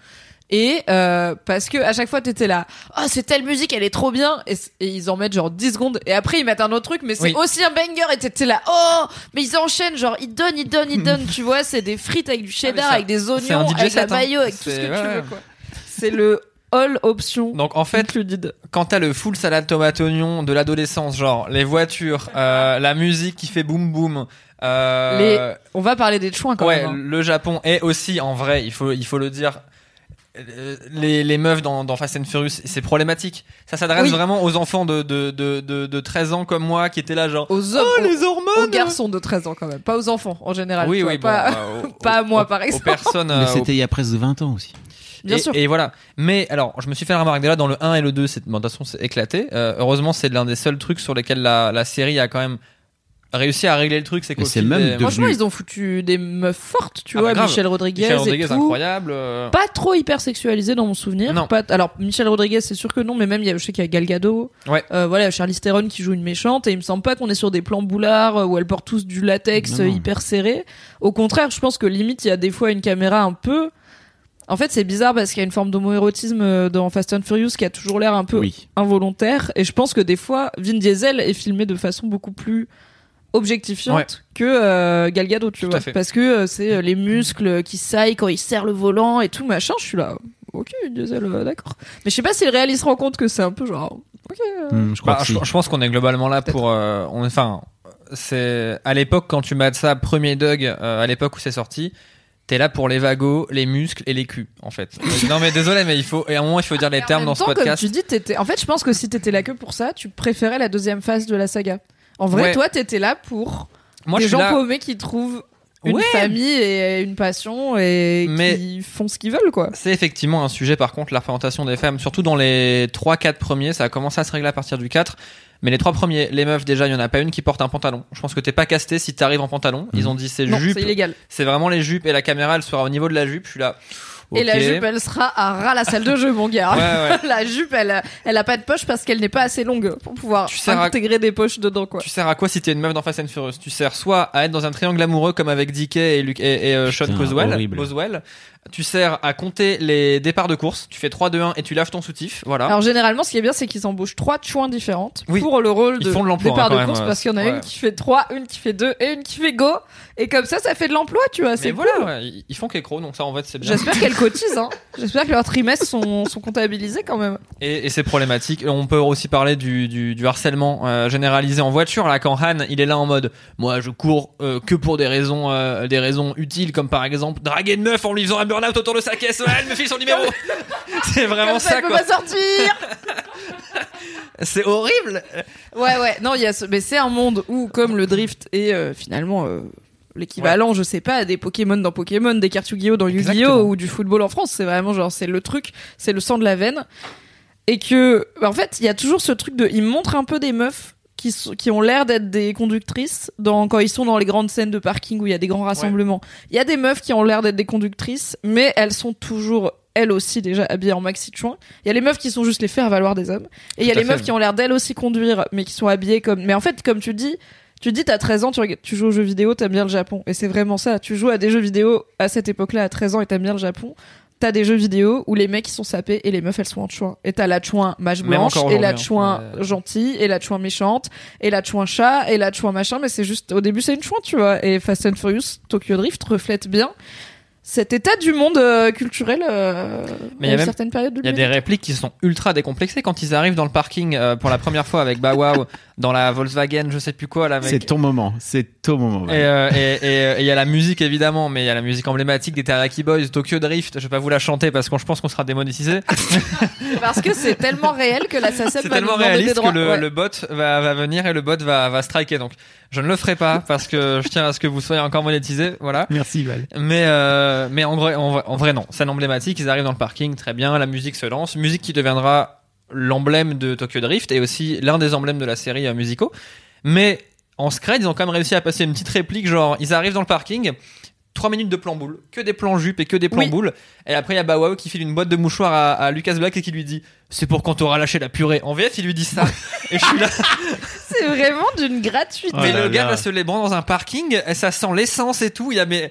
Et euh, parce que à chaque fois, t'étais là, oh, c'est telle musique, elle est trop bien. Et, ils en mettent genre 10 secondes. Et après, ils mettent un autre truc, mais c'est Oui. aussi un banger. Et t'étais là, oh, mais ils enchaînent, genre, ils donnent, ils donnent, ils donnent. <laughs> tu vois, c'est des frites avec du cheddar, ça- avec des oignons, avec la hein. mayo, avec tout ce que tu veux, quoi. C'est le all option. Donc en fait, included. quand t'as le full salade tomate oignon de l'adolescence, genre les voitures, euh, la musique qui fait boum boum, euh, Les- On va parler des chouins quand ouais, même. hein. le Japon est aussi en vrai, il faut il faut le dire. Euh, Les, les meufs dans, dans Fast and Furious, c'est problématique. Ça s'adresse Oui. vraiment aux enfants de, de, de, de, de 13 ans comme moi qui étaient là genre Aux hommes, Oh aux- les hormones aux garçons de 13 ans quand même, pas aux enfants en général. Oui, oui, bon, pas, euh, aux- <laughs> pas à moi aux- par aux exemple. personnes, euh, Mais aux c'était il y a presque 20 ans aussi. Bien et, sûr. Et voilà. Mais alors, je me suis fait la remarque déjà dans le 1 et le 2, c'est, bon, de toute façon, c'est éclaté. Euh, heureusement, c'est l'un des seuls trucs sur lesquels la, la série a quand même réussi à régler le truc. C'est qu'au c'est même des- devenu- Franchement, ils ont foutu des meufs fortes, tu Ah vois, bah. Michel Rodriguez, Michel Rodriguez, et tout. incroyable. euh, Pas trop hyper sexualisé dans mon souvenir. Non. Pas, alors Michel Rodriguez, c'est sûr que non, mais même il y a, je sais qu'il y a Gal Gadot. Ouais. Euh, voilà, Charlize Theron qui joue une méchante et il me semble pas qu'on est sur des plans boulards euh, où elles portent tous du latex Non, non. hyper serré. Au contraire, je pense que limite il y a des fois une caméra un peu. En fait, c'est bizarre parce qu'il y a une forme d'homoérotisme dans Fast and Furious qui a toujours l'air un peu Oui. involontaire et je pense que des fois Vin Diesel est filmé de façon beaucoup plus objectifiante Ouais. que euh, Gal Gadot tu Tout vois parce que euh, c'est euh, les muscles qui saillent quand il serre le volant et tout machin je suis là ok Diesel euh, d'accord mais je sais pas si le réaliste se rend compte que c'est un peu genre ok euh, Hmm, je crois bah, que je, si. je pense qu'on est globalement là pour. euh, on, enfin, c'est à l'époque quand tu mates ça, premier Doug, euh, à l'époque où c'est sorti. T'es là pour les vagos, les muscles et les culs, en fait. <laughs> Non mais désolé, mais il faut, et à un moment il faut dire les Et en termes même dans ce temps, podcast. Comme tu dis, t'étais. En fait, je pense que si t'étais là que pour ça, tu préférais la deuxième phase de la saga. En vrai, Ouais. toi, t'étais là pour Moi, des gens là. paumés qui trouvent une Ouais. famille et une passion et Mais- qui font ce qu'ils veulent, quoi. C'est effectivement un sujet, par contre, la représentation des femmes, surtout dans les 3-4 premiers, ça a commencé à se régler à partir du 4. Mais les trois premiers, les meufs, déjà, il y en a pas une qui porte un pantalon. Je pense que t'es pas casté si t'arrives en pantalon. Ils ont dit c'est jupe, c'est illégal. c'est vraiment les jupes et la caméra, elle sera au niveau de la jupe. Je suis là. Et la jupe, elle sera à ras la salle de jeu, mon gars. Ouais, ouais. <laughs> la jupe, elle, elle a pas de poche parce qu'elle n'est pas assez longue pour pouvoir Tu à- intégrer des poches dedans, quoi. Tu sers à quoi si t'es une meuf dans Fast and Furious? Tu sers soit à être dans un triangle amoureux comme avec DK et, Luke, et, et, euh, Sean Putain, horrible. Tu sers à compter les départs de course. Tu fais 3-2-1 et tu lâches ton soutif. Voilà. Alors généralement, ce qui est bien, c'est qu'ils embauchent trois chouins différentes Oui. pour le rôle de départ hein, quand de même, course parce qu'il y en a ouais. une qui fait trois, une qui fait deux et une qui fait go. Et comme ça, ça fait de l'emploi, tu vois. C'est voilà, ouais, ils- font qu'écro, donc ça en fait c'est bien. J'espère qu'elles <laughs> cotisent. Hein. J'espère que leurs trimestres sont, sont comptabilisés quand même. Et, et c'est problématique. On peut aussi parler du, du, du harcèlement euh, généralisé en voiture. Là, quand Han, il est là en mode, moi, je cours euh, que pour des raisons, euh, des raisons utiles, comme par exemple draguer une meuf en lui faisant un burn-out autour de sa caisse. Ouais, elle me file son numéro. <laughs> c'est vraiment comme ça, ça, elle peut pas sortir. <laughs> C'est horrible. Ouais, ouais. Non, il y a ce... mais c'est un monde où, comme le drift est euh, finalement euh, l'équivalent, je sais pas, des Pokémon dans Pokémon, des cartes Yu-Gi-Oh dans Yu-Gi-Oh ou du football en France. C'est vraiment genre, c'est le truc, c'est le sang de la veine. Et que, bah, en fait, il y a toujours ce truc de, ils montrent un peu des meufs qui, sont- qui ont l'air d'être des conductrices dans, quand ils sont dans les grandes scènes de parking où il y a des grands rassemblements. Il y a des meufs qui ont l'air d'être des conductrices, mais elles sont toujours, elles aussi, déjà habillées en maxi chouin. Il y a les meufs qui sont juste les faire valoir des hommes. Et il y a les meufs qui ont l'air d'elles aussi conduire, mais qui sont habillées comme. Mais en fait, comme tu dis, tu dis, t'as 13 ans, tu, tu joues aux jeux vidéo, t'aimes bien le Japon. Et c'est vraiment ça. Tu joues à des jeux vidéo à cette époque-là, à 13 ans, et t'aimes bien le Japon. T'as des jeux vidéo où les mecs ils sont sapés et les meufs elles sont en chouin. Et t'as la chouin mage blanche, et la chouin hein. Ouais. gentille, et la chouin méchante, et la chouin chat, et la chouin machin. Mais c'est juste, au début c'est une chouin, tu vois. Et Fast and Furious, Tokyo Drift reflète bien cet état du monde euh, culturel euh, Mais y à a une même- certaine période de Il y a des répliques qui sont ultra décomplexées quand ils arrivent dans le parking euh, pour la première fois avec Bah Wow dans la Volkswagen, je sais plus quoi là. C'est ton moment, c'est ton moment. Et Val. euh, et- et- et il y a la musique évidemment, mais il y a la musique emblématique des Teriyaki Boys, Tokyo Drift. Je vais pas vous la chanter parce que je pense qu'on sera démonétisé. <laughs> Parce que c'est tellement réel que la SACEM C'est va tellement nous demander des réaliste que le, Ouais. le bot va, va venir et le bot va, va striker. Donc je ne le ferai pas parce que je tiens à ce que vous soyez encore monétisé. Voilà. Merci Val. Mais euh, mais en vrai, en, vrai- en vrai non. Scène emblématique. Ils arrivent dans le parking, très bien. La musique se lance, musique qui deviendra l'emblème de Tokyo Drift et aussi l'un des emblèmes de la série euh, musicaux. Mais en scred, ils ont quand même réussi à passer une petite réplique, genre ils arrivent dans le parking. 3 minutes de plan boule, que des plans jupes et que des plans Oui. boules. Et après, il y a Bawao qui file une boîte de mouchoirs à, à Lucas Black et qui lui dit C'est pour quand t'auras lâché la purée. En VF, il lui dit ça. <laughs> et je suis là. <laughs> C'est vraiment d'une gratuité. Oh mais là le gars va se les prendre dans un parking, et ça sent l'essence et tout. Il y a, mais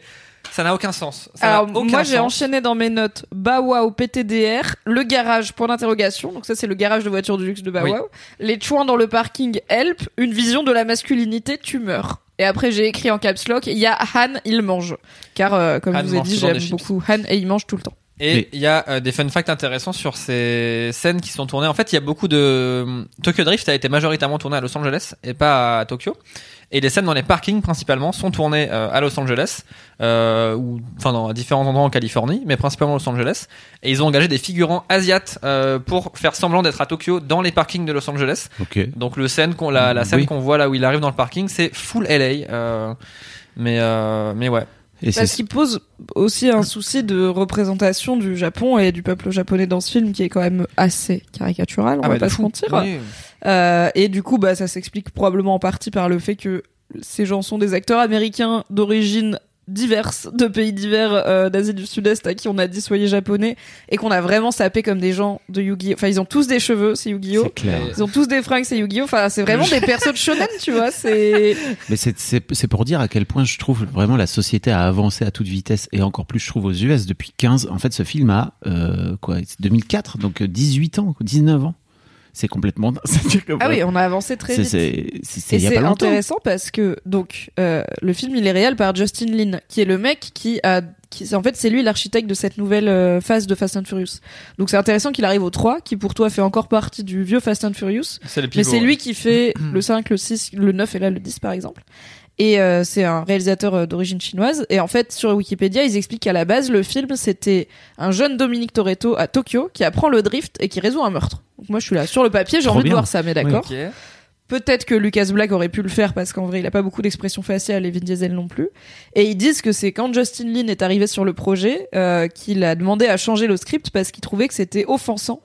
ça n'a aucun sens. Ça Alors aucun moi j'ai enchaîné dans mes notes Bawao PTDR, le garage point d'interrogation, donc ça c'est le garage de voiture du luxe de Bawao, les chouins dans le parking Help, une vision de la masculinité, tu meurs. Et après j'ai écrit en caps lock, il y a Han, il mange. Car euh, comme Han je vous ai dit, j'aime beaucoup Han et il mange tout le temps. Et il y a euh, des fun facts intéressants sur ces scènes qui sont tournées. En fait, il y a beaucoup de Tokyo Drift a été majoritairement tourné à Los Angeles et pas à Tokyo. Et les scènes dans les parkings principalement sont tournées euh, à Los Angeles euh, ou enfin dans différents endroits en Californie, mais principalement Los Angeles. Et ils ont engagé des figurants asiates euh, pour faire semblant d'être à Tokyo dans les parkings de Los Angeles. Ok. Donc le scène qu'on la, la scène Oui. qu'on voit là où il arrive dans le parking, c'est full LA. euh, mais euh, mais ouais. Et Parce qu'il pose aussi un souci de représentation du Japon et du peuple japonais dans ce film qui est quand même assez caricatural, on Ah va de pas se fou. mentir. Oui. Euh, et du coup, bah, ça s'explique probablement en partie par le fait que ces gens sont des acteurs américains d'origine diverses, de pays divers euh, d'Asie du Sud-Est à qui on a dit soyez japonais et qu'on a vraiment sapé comme des gens de Yu-Gi-Oh. Enfin, ils ont tous des cheveux, c'est Yu-Gi-Oh. Ils ont tous des fringues, c'est Yu-Gi-Oh. Enfin, c'est vraiment des persos de shonen, tu vois. C'est <laughs> Mais c'est- c'est c'est pour dire à quel point je trouve vraiment la société a avancé à toute vitesse et encore plus je trouve aux US depuis 15. En fait, ce film a euh, quoi c'est 2004, donc euh, 18 ans, 19 ans. C'est complètement. <laughs> que ah oui, on a avancé très c'est vite. c'est c'est- c'est Et il y a c'est pas longtemps. intéressant parce que donc euh, le film il est réel par Justin Lin qui est le mec qui a qui en fait c'est lui l'architecte de cette nouvelle euh, phase de Fast and Furious. Donc c'est intéressant qu'il arrive au 3 qui pour toi fait encore partie du vieux Fast and Furious C'est le mais c'est lui qui fait <clears throat> le 5, le 6, le 9 et là le 10 par exemple. Et euh, c'est un réalisateur euh, d'origine chinoise. Et en fait, sur Wikipédia, ils expliquent qu'à la base, le film, c'était un jeune Dominique Toretto à Tokyo qui apprend le drift et qui résout un meurtre. Donc moi, je suis là sur le papier, j'ai envie de voir ça, mais d'accord. Peut-être que Lucas Black aurait pu le faire parce qu'en vrai, il a pas beaucoup d'expression faciale et Vin Diesel non plus. Et ils disent que c'est quand Justin Lin est arrivé sur le projet euh, qu'il a demandé à changer le script parce qu'il trouvait que c'était offensant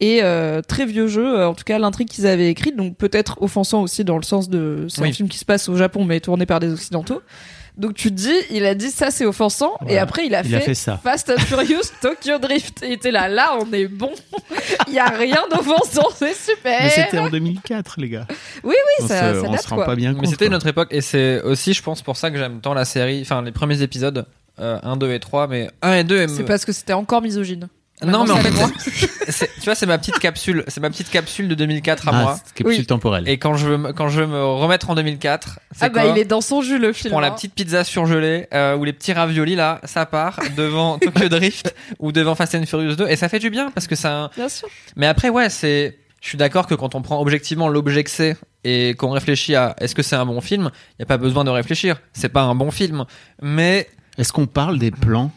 et euh, très vieux jeu, euh, en tout cas l'intrigue qu'ils avaient écrite, donc peut-être offensant aussi dans le sens de c'est un Oui. film qui se passe au Japon mais tourné par des occidentaux. Donc tu te dis, il a dit ça c'est offensant et après il a Il fait, a fait ça. Fast and Furious <laughs> Tokyo Drift et était là, là on est bon, <laughs> il y a rien d'offensant, c'est super. Mais c'était en 2004, les gars. Oui, on ça- se, ça on date, se rend quoi. pas bien compte. Mais c'était notre époque et c'est aussi, je pense, pour ça que j'aime tant la série, enfin les premiers épisodes, euh, 1, 2 et 3, mais 1 et 2 C'est parce que c'était encore misogyne. Non, mais en fait, c'est- tu vois, c'est ma petite capsule, c'est ma petite capsule de 2004 à Ah, moi. c'est capsule Oui. temporelle. Et quand je veux, me- quand je veux me remettre en 2004, c'est Ah bah quoi il est dans son jus le Je film. prends la hein. petite pizza surgelée euh, ou les petits raviolis là, ça part devant <laughs> Tokyo Drift ou devant Fast and Furious 2 et ça fait du bien parce que ça. Bien sûr. Mais après ouais, c'est. Je suis d'accord que quand on prend objectivement l'objet que c'est et qu'on réfléchit à est-ce que c'est un bon film, il y a pas besoin de réfléchir. C'est pas un bon film, mais Est-ce qu'on parle des plans?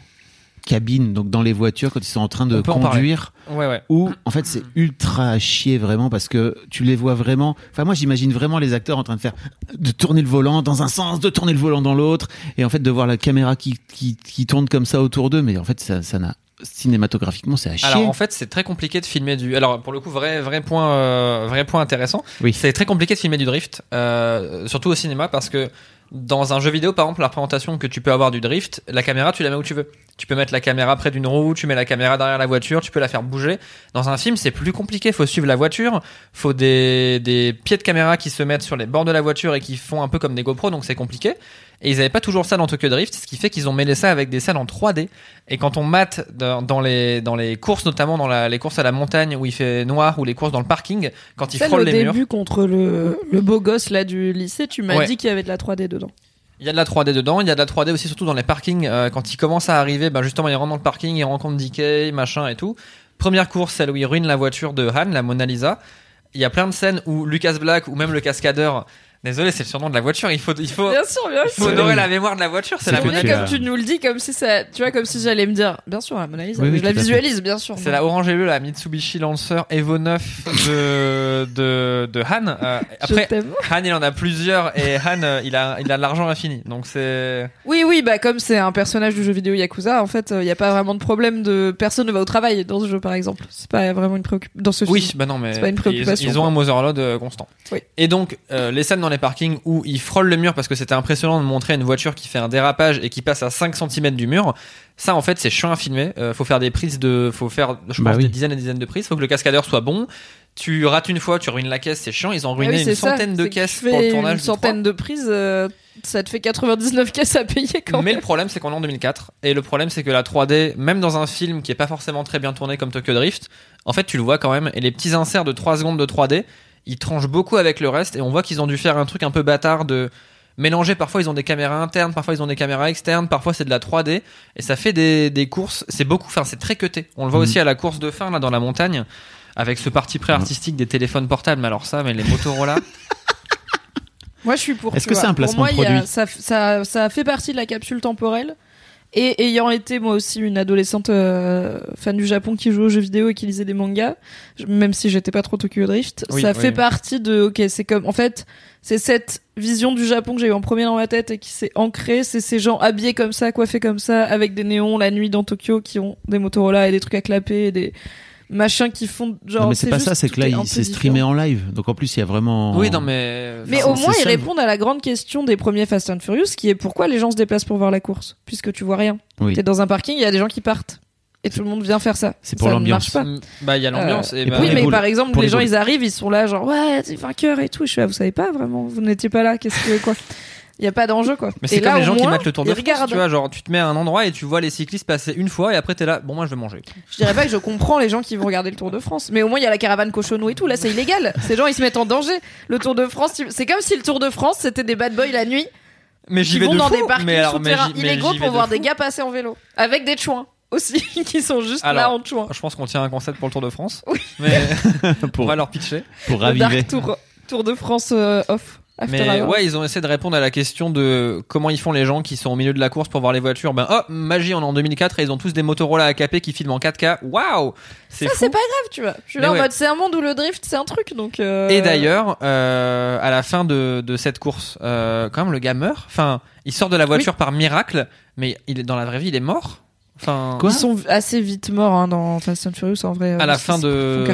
Cabine, donc dans les voitures quand ils sont en train de en conduire ouais ouais. où en fait c'est ultra à chier vraiment parce que tu les vois vraiment enfin moi j'imagine vraiment les acteurs en train de faire de tourner le volant dans un sens de tourner le volant dans l'autre et en fait de voir la caméra qui qui, qui tourne comme ça autour d'eux mais en fait ça ça n'a cinématographiquement c'est à chier Alors en fait, c'est très compliqué de filmer du. Alors pour le coup, vrai vrai point euh, vrai point intéressant. Oui. C'est très compliqué de filmer du drift, euh, surtout au cinéma, parce que dans un jeu vidéo, par exemple, la représentation que tu peux avoir du drift, la caméra, tu la mets où tu veux. Tu peux mettre la caméra près d'une roue, tu mets la caméra derrière la voiture, tu peux la faire bouger. Dans un film, c'est plus compliqué. Faut suivre la voiture, faut des, des pieds de caméra qui se mettent sur les bords de la voiture et qui font un peu comme des GoPro, donc c'est compliqué. Et ils avaient pas toujours ça dans Tokyo Drift, ce qui fait qu'ils ont mêlé ça avec des scènes en 3D. Et quand on mate dans, dans les, dans les courses, notamment dans la- les courses à la montagne où il fait noir ou les courses dans le parking, quand ils frôlent au les murs, début contre le, le beau gosse là du lycée, tu m'as Ouais. dit qu'il y avait de la 3D dedans. il y a de la 3D dedans. Il y a de la 3D aussi, surtout dans les parkings. euh, quand ils commencent à arriver, ben justement, ils rentrent dans le parking, ils rencontrent DK, machin et tout. Première course, celle où ils ruinent la voiture de Han, la Mona Lisa. Il y a plein de scènes où Lucas Black ou même le cascadeur. Désolé, c'est le surnom de la voiture. Il faut, il faut, Bien sûr, bien il faut sûr. honorer la mémoire de la voiture. C'est la Mona Lisa. comme tu nous le dis, comme si ça, tu vois, comme si j'allais me dire, bien sûr, la Mona Lisa, Oui, oui, je la visualise, bien sûr. C'est la orange et bleu, la Mitsubishi Lancer Evo 9 de, de, de Han. Euh, <laughs> après. Han, il en a plusieurs et Han, euh, il a, il a de l'argent infini. Donc c'est. Oui, oui, bah comme c'est un personnage du jeu vidéo Yakuza, en fait, il n'y a pas vraiment de problème de personne ne va au travail dans ce jeu, par exemple. C'est pas vraiment une préoccupation dans ce Oui, film. bah non, mais C'est pas une ils, préoccupation, ils ont un Motherload euh, constant. Oui. Et donc, euh, les scènes dans les parkings où ils frôlent le mur parce que c'était impressionnant de montrer une voiture qui fait un dérapage et qui passe à 5 cm du mur. Ça, en fait, c'est chiant à filmer. Euh, faut faire des prises de, faut faire, je Bah pense, oui. des dizaines et des dizaines de prises. Faut que le cascadeur soit bon. Tu rates une fois, tu ruines la caisse, c'est chiant. Ils ont Ah ruiné oui, une ça. centaine de caisses pour le tournage Une du 3. centaine de prises, euh, ça te fait 99 caisses à payer quand Mais même. le problème, c'est qu'on est en 2004. Et le problème, c'est que la 3D, même dans un film qui est pas forcément très bien tourné comme Tokyo Drift, en fait, tu le vois quand même. Et les petits inserts de 3 secondes de 3D, ils tranchent beaucoup avec le reste. Et on voit qu'ils ont dû faire un truc un peu bâtard de mélanger. Parfois, ils ont des caméras internes, parfois, ils ont des caméras externes, parfois, c'est de la 3D. Et ça fait des, des courses. C'est beaucoup, enfin, c'est très cuté. On le voit Mhm. aussi à la course de fin, là, dans la montagne. Avec ce parti pré artistique des téléphones portables, mais alors ça, mais les Motorola. <laughs> Moi, je suis pour. Est-ce que c'est un Pour placement moi, y a- produit? ça, ça, ça fait partie de la capsule temporelle. Et ayant été moi aussi une adolescente euh, fan du Japon qui jouait aux jeux vidéo et qui lisait des mangas, même si j'étais pas trop Tokyo Drift, Oui, ça oui. fait partie de. Ok, c'est comme. En fait, c'est cette vision du Japon que j'ai eu en premier dans ma tête et qui s'est ancrée. C'est ces gens habillés comme ça, coiffés comme ça, avec des néons la nuit dans Tokyo qui ont des Motorola et des trucs à clapper et des machins qui font genre. non mais c'est pas ça c'est que là est un il peu s'est streamé en live donc en plus il y a vraiment oui, non, mais. Mais Enfin, au moins, c'est ils répondent à la grande question des premiers Fast and Furious, qui est pourquoi les gens se déplacent pour voir la course, puisque tu vois rien. Oui. T'es dans un parking, il y a des gens qui partent. Et tout le monde vient faire ça. C'est pour Ça ne l'ambiance. marche pas. Mm, Bah, il y a l'ambiance. Euh, et et bah, oui, mais boules. par exemple, Pour les les gens, ils arrivent, ils sont là, genre, ouais, t'es vainqueur et tout. Je suis là, vous savez pas vraiment, vous n'étiez pas là, qu'est-ce que, quoi. Il y a pas d'enjeu, quoi. Mais c'est là, comme les gens qui mettent le Tour de France, tu vois, genre tu te mets à un endroit et tu vois les cyclistes passer une fois et après t'es là, bon moi je vais manger. Je dirais pas que je comprends les gens qui vont regarder le Tour de France, mais au moins il y a la caravane cochonou et tout. Là, c'est illégal. Ces gens, ils se mettent en danger. Le Tour de France, c'est comme si le Tour de France c'était des bad boys la nuit Mais j'y vais vont de dans fou. des parkings mais alors, mais mais illégaux pour de voir fou. des gars passer en vélo avec des chouins aussi <laughs> qui sont juste là en chouin. Je pense qu'on tient un concept pour le Tour de France. Oui. Mais <laughs> on pour, va leur pitcher. pour Le Dark raviver Tour, Tour de France euh, off. After Mais Hours. ouais, ils ont essayé de répondre à la question de comment ils font les gens qui sont au milieu de la course pour voir les voitures. Ben, oh, magie, on est en 2004 et ils ont tous des Motorola AKP qui filment en 4K. Waouh! C'est Ça, c'est pas grave, tu vois. Je suis là en mode, c'est un monde où le drift, c'est un truc, donc. euh, Et d'ailleurs, euh, à la fin de, de cette course, euh, quand même, le gars meurt. Enfin, il sort de la voiture par miracle, mais il est dans la vraie vie, il est mort. Enfin, Quoi Ils sont assez vite morts hein, dans Fast and Furious en vrai. à euh, la fin de.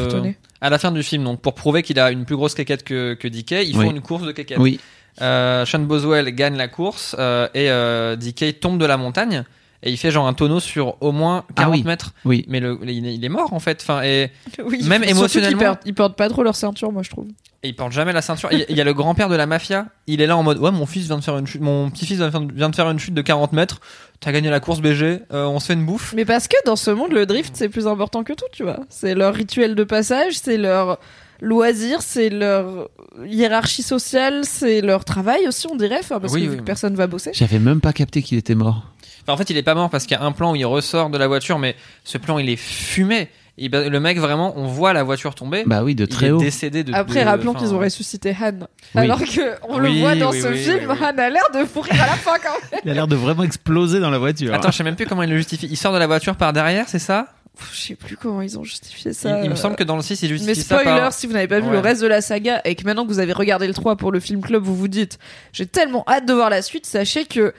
À la fin du film, donc pour prouver qu'il a une plus grosse quéquette que que DK, ils font Oui. une course de quéquette. Oui. Euh, Sean Boswell gagne la course euh, et euh, DK tombe de la montagne et il fait genre un tonneau sur au moins 40 Ah oui. mètres. Oui. Mais le, il est- mort en fait. Enfin et, <laughs> Oui, Même émotionnellement- Ils portent pas trop leur ceinture, moi je trouve. et il porte jamais la ceinture. Il y a le grand-père de la mafia. Il est là en mode ouais mon fils vient de faire une chute, mon petit-fils vient de faire- vient de faire une chute de 40 mètres. T'as gagné la course BG. euh, on se fait une bouffe. Mais parce que dans ce monde, le drift, c'est plus important que tout, tu vois. C'est leur rituel de passage, c'est leur loisir, c'est leur hiérarchie sociale, c'est leur travail aussi, on dirait, enfin, parce Oui, que oui, vu que personne va bosser. J'avais même pas capté qu'il était mort. En fait, il est pas mort parce qu'il y a un plan où il ressort de la voiture, mais ce plan il est fumé. Et ben, le mec vraiment, on voit la voiture tomber. Bah oui, de il très est haut. décédé de. Après, de- rappelons enfin, qu'ils ont ressuscité Han. Oui. Alors que on le Oui, voit dans oui, ce oui, film, oui, oui. Han a l'air de mourir à la fin quand même. Il a l'air de vraiment exploser dans la voiture. Attends, je sais même plus comment il le justifie. Il sort de la voiture par derrière, c'est ça? Pff, Je sais plus comment ils ont justifié il, ça. il me semble que dans le 6, il justifie Mais ça spoiler, par. si vous n'avez pas vu Ouais. le reste de la saga et que maintenant que vous avez regardé le 3 pour le film club, vous vous dites j'ai tellement hâte de voir la suite, sachez que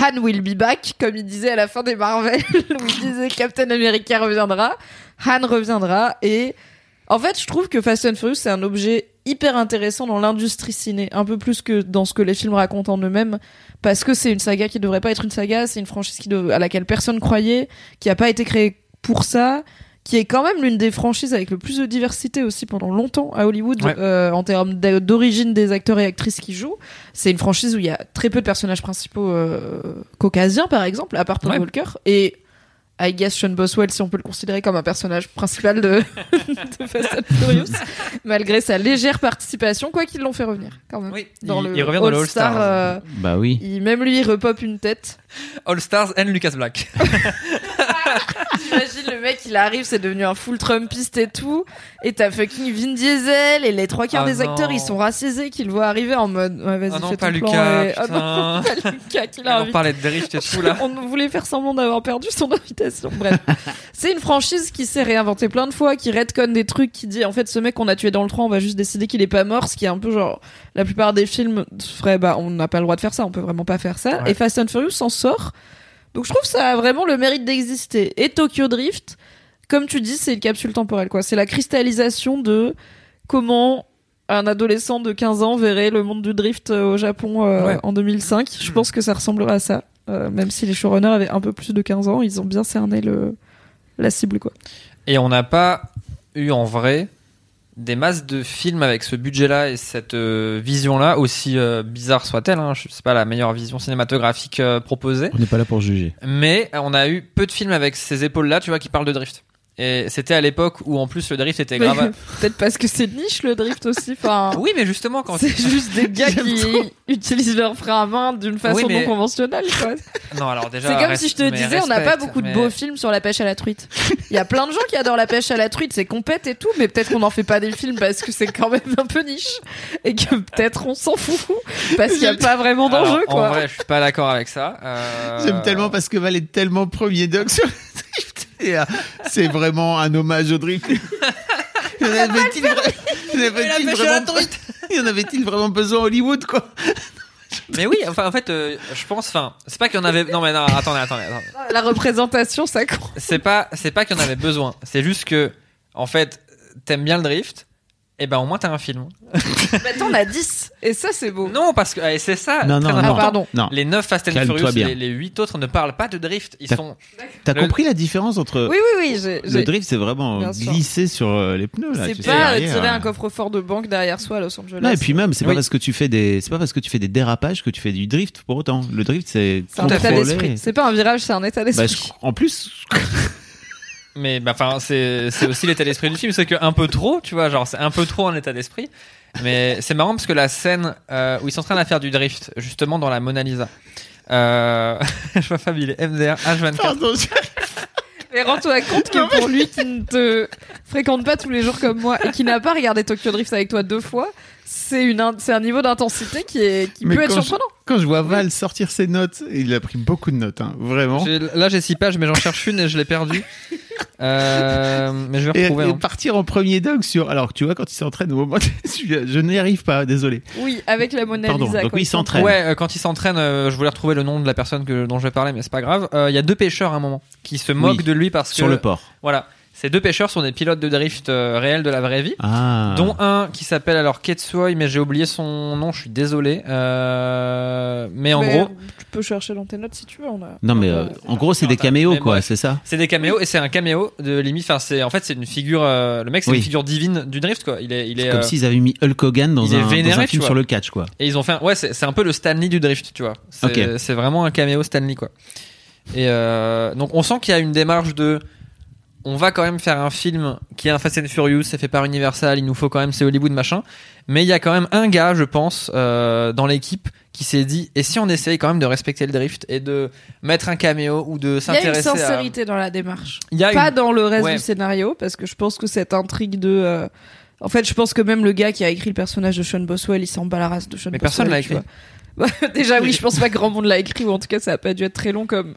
Han will be back, comme il disait à la fin des Marvel, <laughs> où il disait Captain America reviendra, Han reviendra et en fait, je trouve que Fast and Furious c'est un objet hyper intéressant dans l'industrie ciné, un peu plus que dans ce que les films racontent en eux-mêmes, parce que c'est une saga qui devrait pas être une saga, c'est une franchise qui à laquelle personne croyait, qui a pas été créée pour ça, qui est quand même l'une des franchises avec le plus de diversité aussi pendant longtemps à Hollywood Ouais. euh, en termes d'origine des acteurs et actrices qui jouent. C'est une franchise où il y a très peu de personnages principaux euh, caucasiens par exemple, à part Paul Ouais. Walker et I guess Sean Boswell si on peut le considérer comme un personnage principal de, <laughs> de Fast and Furious, <laughs> malgré sa légère participation, quoi qu'ils l'ont fait revenir quand même. Oui, Dans il, le il revient dans le All euh, Bah oui. il, même lui, il repop une tête. All Stars and Lucas Black. <laughs> J'imagine le mec, il arrive, c'est devenu un full Trumpiste et tout. Et t'as fucking Vin Diesel et les trois quarts Ah des acteurs, ils sont racisés qu'ils voient arriver en mode ouais, vas-y, Ah non, fais pas ton plan Lucas, et- Ah non, putain. <laughs> pas Lucas qui On l'a parlait de là. On voulait faire semblant d'avoir perdu son invitation. Bref. <laughs> c'est une franchise qui s'est réinventée plein de fois, qui redconne des trucs, qui dit en fait ce mec qu'on a tué dans le 3, on va juste décider qu'il est pas mort, ce qui est un peu genre la plupart des films feraient bah on n'a pas le droit de faire ça, on peut vraiment pas faire ça. Ouais. Et Fast and Furious s'en sort. Donc je trouve que ça a vraiment le mérite d'exister. Et Tokyo Drift, comme tu dis, c'est une capsule temporelle quoi. C'est la cristallisation de comment un adolescent de 15 ans verrait le monde du drift euh, au Japon euh, Ouais. en 2005. Je pense que ça ressemblera à ça. Euh, même si les showrunners avaient un peu plus de 15 ans, ils ont bien cerné le la cible quoi. Et on n'a pas eu en vrai des masses de films avec ce budget-là et cette euh, vision-là, aussi euh, bizarre soit-elle. Hein, je sais pas la meilleure vision cinématographique euh, proposée. On n'est pas là pour juger. Mais on a eu peu de films avec ces épaules-là, tu vois, qui parlent de drift. Et c'était à l'époque où en plus le drift était grave. <laughs> Peut-être parce que c'est niche le drift aussi. Enfin, <laughs> Oui, mais justement quand c'est juste des gars <laughs> J'aime qui trop. utilisent leur frein à main d'une façon Oui, mais- non conventionnelle. quoi. non alors déjà C'est comme reste- si je te mais disais, on n'a pas beaucoup de beaux films sur la pêche à la truite. Il y a plein de gens qui adorent la pêche à la truite, c'est compète et tout, mais peut-être qu'on n'en fait pas des films parce que c'est quand même un peu niche et que peut-être on s'en fout parce qu'il n'y a pas vraiment d'enjeu En vrai, je suis pas d'accord avec ça. Euh, J'aime tellement parce que Val est tellement premier doc sur le drift. Euh, c'est vraiment un hommage au drift. <laughs> Y en avait-il vra- y en avait-il vraiment, <laughs> y en avait-il vraiment besoin à Hollywood, quoi? <laughs> Mais oui, enfin en fait, euh, je pense, enfin, c'est pas qu'il y en avait. Non mais non, attendez, attendez, attendez. La représentation, ça compte. C'est pas, c'est pas qu'il y en avait besoin. C'est juste que, en fait, t'aimes bien le drift. Et ben au moins t'as un film. Maintenant, on a 10 et ça, c'est beau. Non, parce que et c'est ça. Non, très non, Ah, non. important. pardon. Non. Les 9 Fast and Calme-toi Furious, bien. les, les 8 autres ne parlent pas de drift. Ils T'as- sont. T'as Le- compris la différence entre Oui, oui, oui. j'ai- le drift, c'est vraiment Bien sûr. glisser sur euh, les pneus là. tu C'est sais, pas euh, derrière, tirer un coffre-fort de banque derrière soi à Los Angeles. Non et puis même c'est pas Oui. parce que tu fais des c'est pas parce que tu fais des dérapages que tu fais du drift pour autant. Le drift c'est c'est un état contrôlé. d'esprit. C'est pas un virage, c'est un état Bah, d'esprit. je- en plus Mais bah, enfin, c'est c'est aussi l'état d'esprit du film, c'est que un peu trop, tu vois, genre c'est un peu trop en état d'esprit. Mais c'est marrant parce que la scène euh, où ils sont en train de faire du drift, justement dans la Mona Lisa. Euh... <laughs> je vois Fab, il est MDR H24. Pardon, je- Mais rends-toi compte que pour lui qui ne te fréquente pas tous les jours comme moi et qui n'a pas regardé Tokyo Drift avec toi deux fois, c'est une c'est un niveau d'intensité qui est qui Mais peut être quand je- surprenant. Quand je vois Val sortir ses notes, il a pris beaucoup de notes, hein, vraiment. Là, j'ai 6 pages, mais j'en cherche une et je l'ai perdue. <laughs> Euh, mais je vais Et, retrouver. et hein. partir en premier dog sur. Alors, tu vois, quand il s'entraîne, au moment, <laughs> je je n'y arrive pas, désolé. Oui, avec la Mona Pardon, Lisa. donc oui, il s'entraîne. Ouais, euh, quand il s'entraîne, euh, je voulais retrouver le nom de la personne que, dont je vais parler, mais c'est pas grave. Euh, Il y a deux pêcheurs à un moment qui se moquent Oui. de lui parce que Sur le port. voilà, ces deux pêcheurs sont des pilotes de drift euh, réels de la vraie vie. Ah. Dont un qui s'appelle alors Ketsuoi, mais j'ai oublié son nom, je suis désolé. Euh, mais en Mais, gros, tu peux chercher dans tes notes si tu veux. On a... Non, mais euh, en gros, c'est des caméos, mais quoi, bref. c'est ça c'est des caméos et c'est un caméo de limite. Enfin, c'est en fait c'est une figure. euh, le mec, c'est Oui. une figure divine du drift, quoi. Il est, il est. C'est comme euh, s'ils avaient mis Hulk Hogan dans il est un, dans vénéré, un tu film vois. sur le catch, quoi. Et ils ont fait, un- ouais, c'est c'est un peu le Stanley du drift, tu vois. C'est Ok. c'est vraiment un caméo Stanley, quoi. Et euh, donc on sent qu'il y a une démarche de, on va quand même faire un film qui est un Fast and Furious, c'est fait par Universal, il nous faut quand même c'est Hollywood machin. Mais il y a quand même un gars, je pense, euh, dans l'équipe qui s'est dit, et si on essaye quand même de respecter le drift et de mettre un caméo ou de Il y a une s'intéresser à, sincérité dans la démarche. il y a Pas une- dans le reste Ouais. du scénario, parce que je pense que cette intrigue de. euh, En fait, je pense que même le gars qui a écrit le personnage de Sean Boswell, il s'en bat la race de Sean Mais Boswell. personne l'a. Bah, <laughs> Déjà, oui, je pense pas que grand monde l'a écrit, ou en tout cas, ça a pas dû être très long comme.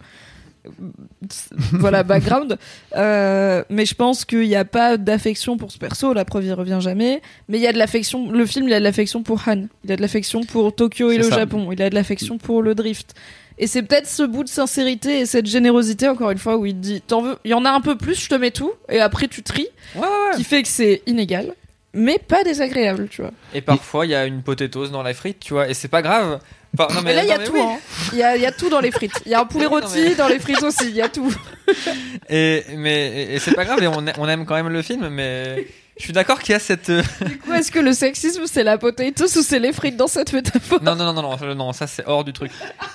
Voilà, background. Euh, mais je pense qu'il n'y a pas d'affection pour ce perso, la preuve, il revient jamais. Mais il y a de l'affection, le film, il a de l'affection pour Han. Il a de l'affection pour Tokyo et le ça. Japon. Il a de l'affection pour le drift. Et c'est peut-être ce bout de sincérité et cette générosité, encore une fois, où il te dit, t'en veux, il y en a un peu plus, je te mets tout, et après tu tries, Ouais, ouais, ouais. qui fait que c'est inégal, mais pas désagréable, tu vois. Et parfois il y a une potatoes dans la frite, tu vois, et c'est pas grave. Enfin, non, Mais là, il y a tout, oui. hein. Il y a, y a tout dans les frites. Il y a un <laughs> poulet rôti mais- dans les frites aussi, il y a tout. Et mais et, et c'est pas grave et on, a- on aime quand même le film mais je suis d'accord qu'il y a cette euh, Du coup, est-ce que le sexisme, c'est la potatoes ou c'est les frites dans cette métaphore non non non non non, non ça c'est hors du truc.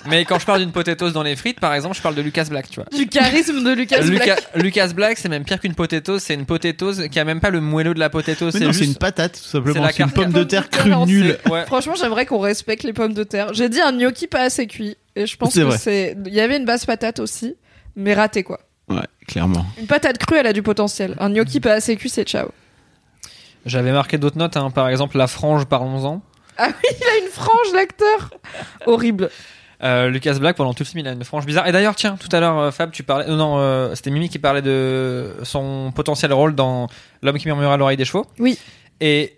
Mais quand je parle d'une potatoes dans les frites par exemple, je parle de Lucas Black, tu vois. Du charisme de Lucas Black. Lucas Black, c'est même pire qu'une potatoes, c'est une potatoes qui a même pas le moelleux de la potatoes, c'est juste une patate, tout c'est simplement. la C'est une pomme de terre crue nulle. c'est- ouais. Franchement, j'aimerais qu'on respecte les pommes de terre. J'ai dit un gnocchi pas assez cuit. Et je pense C'est que vrai. c'est. Il y avait une basse patate aussi, mais raté quoi. Ouais, clairement. Une patate crue, elle a du potentiel. Un gnocchi pas assez cuit, c'est ciao. J'avais marqué d'autres notes hein, par exemple la frange parlons-en. Ah oui, il a une frange, l'acteur Horrible. Euh, Lucas Black pendant tout le film il a une frange bizarre et d'ailleurs tiens tout à l'heure euh, Fab tu parlais euh, non euh, c'était Mimi qui parlait de son potentiel rôle dans l'homme qui murmura à l'oreille des chevaux Oui. et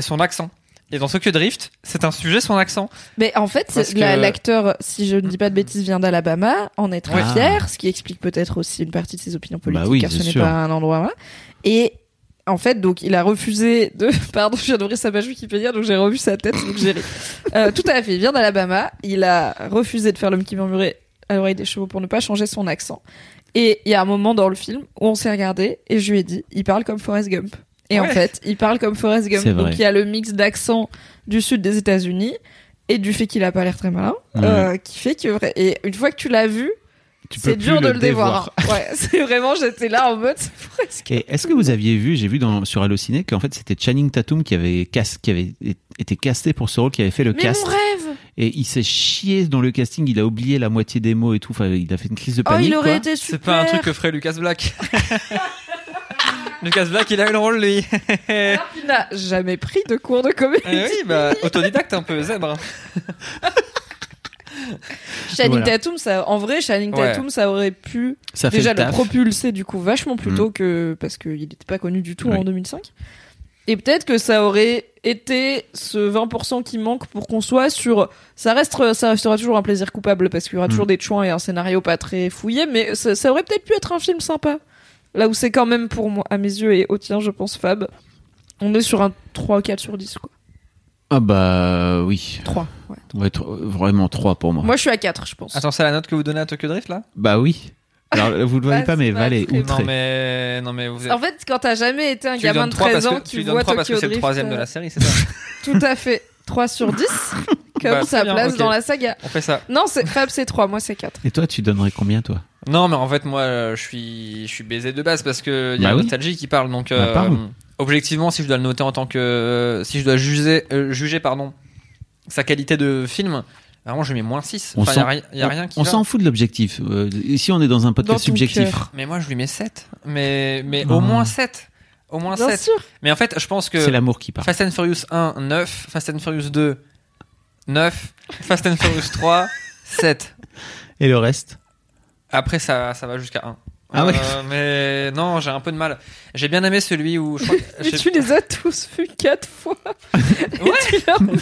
son accent et dans Tokyo Drift c'est un sujet son accent Mais en fait, Parce la- que- l'acteur, si je ne dis pas de bêtises, vient d'Alabama, en est très Ouais. fier, ce qui explique peut-être aussi une partie de ses opinions politiques, Bah oui, car ce n'est pas un endroit. voilà. Et en fait, donc, il a refusé de. <laughs> Pardon, je viens d'ouvrir sa page Wikipédia, donc j'ai revu sa tête, donc j'ai ri. Euh, tout à fait, il vient d'Alabama, il a refusé de faire l'homme qui murmurait à l'oreille des chevaux pour ne pas changer son accent. Et il y a un moment dans le film où on s'est regardé et je lui ai dit, il parle comme Forrest Gump. Et en fait, il parle comme Forrest Gump. Donc il y a le mix d'accent du sud des États-Unis et du fait qu'il a pas l'air très malin, Ouais. euh, qui fait que et une fois que tu l'as vu, c'est plus dur de le dévoir. dévoir. <laughs> Ouais, c'est vraiment j'étais là en mode c'est. Et est-ce que vous aviez vu, j'ai vu dans, sur Allociné qu'en fait c'était Channing Tatum qui avait, cas- qui avait été casté pour ce rôle, qui avait fait le Mais cast. mon rêve Et il s'est chié dans le casting, il a oublié la moitié des mots et tout. Enfin, il a fait une crise de Oh, panique. il aurait quoi. été super. c'est pas un truc que ferait Lucas Black <laughs> Lucas Black il a eu le rôle lui Alors qu'il n'a jamais pris de cours de comédie. Eh oui bah autodidacte un peu zèbre <laughs> <laughs> Voilà. Tatum, ça, en vrai, Ouais. Tatum, ça aurait pu Ça déjà le propulser du coup vachement plus Mm. tôt que parce qu'il n'était pas connu du tout Oui. en 2005. Et peut-être que ça aurait été ce 20% qui manque pour qu'on soit sur. Ça reste, ça restera toujours un plaisir coupable parce qu'il y aura Mm. toujours des chouins et un scénario pas très fouillé, mais ça, ça aurait peut-être pu être un film sympa. Là où c'est quand même pour moi, à mes yeux et au tien, je pense, Fab, on est sur un 3 ou 4 sur 10, quoi. Ah bah oui. 3, ouais. Ouais, tro- vraiment 3 pour moi. Moi, je suis à 4, je pense. attends c'est la note que vous donnez à Tokyo Drift là? Bah oui. Alors vous le voyez Ah, pas, mais Val est très outré. non mais non mais vous êtes En fait, quand t'as jamais été un tu lui gamin donnes de 3 parce 13 ans que, tu qui lui voit donnes 3 parce que c'est le Drift, troisième de euh, la série c'est ça? <laughs> Tout à fait. 3 sur 10, <laughs> comme Bah, sa très bien, place ok. dans la saga. on fait ça Non, c'est Fab, c'est 3, moi c'est 4. Et toi, tu donnerais combien, toi? Non, mais en fait, moi, euh, je suis, je suis baisé de base parce que il y a Bah oui. Nostalgie qui parle. Donc, Bah, euh, parle. Objectivement, si je dois le noter en tant que, euh, si je dois juger, euh, juger, pardon, sa qualité de film, vraiment, je mets moins 6. On Enfin, il y a, a rien qui On s'en fout de l'objectif. Euh, ici, on est dans un Dans podcast ton subjectif. cœur. Mais moi, je lui mets 7. Mais, mais Oh. au moins 7. Au moins Bien 7. sûr. Mais en fait, je pense que C'est l'amour qui parle. Fast and Furious 1, 9. Fast and Furious 2, 9. Fast and Furious 3, 7. Et le reste? Après, ça, ça va jusqu'à 1. Ah ouais. Mais non, j'ai un peu de mal. J'ai bien aimé celui où. Je crois que- <laughs> Mais j'ai- tu les as tous vus quatre fois. <laughs> Et tu leur mets-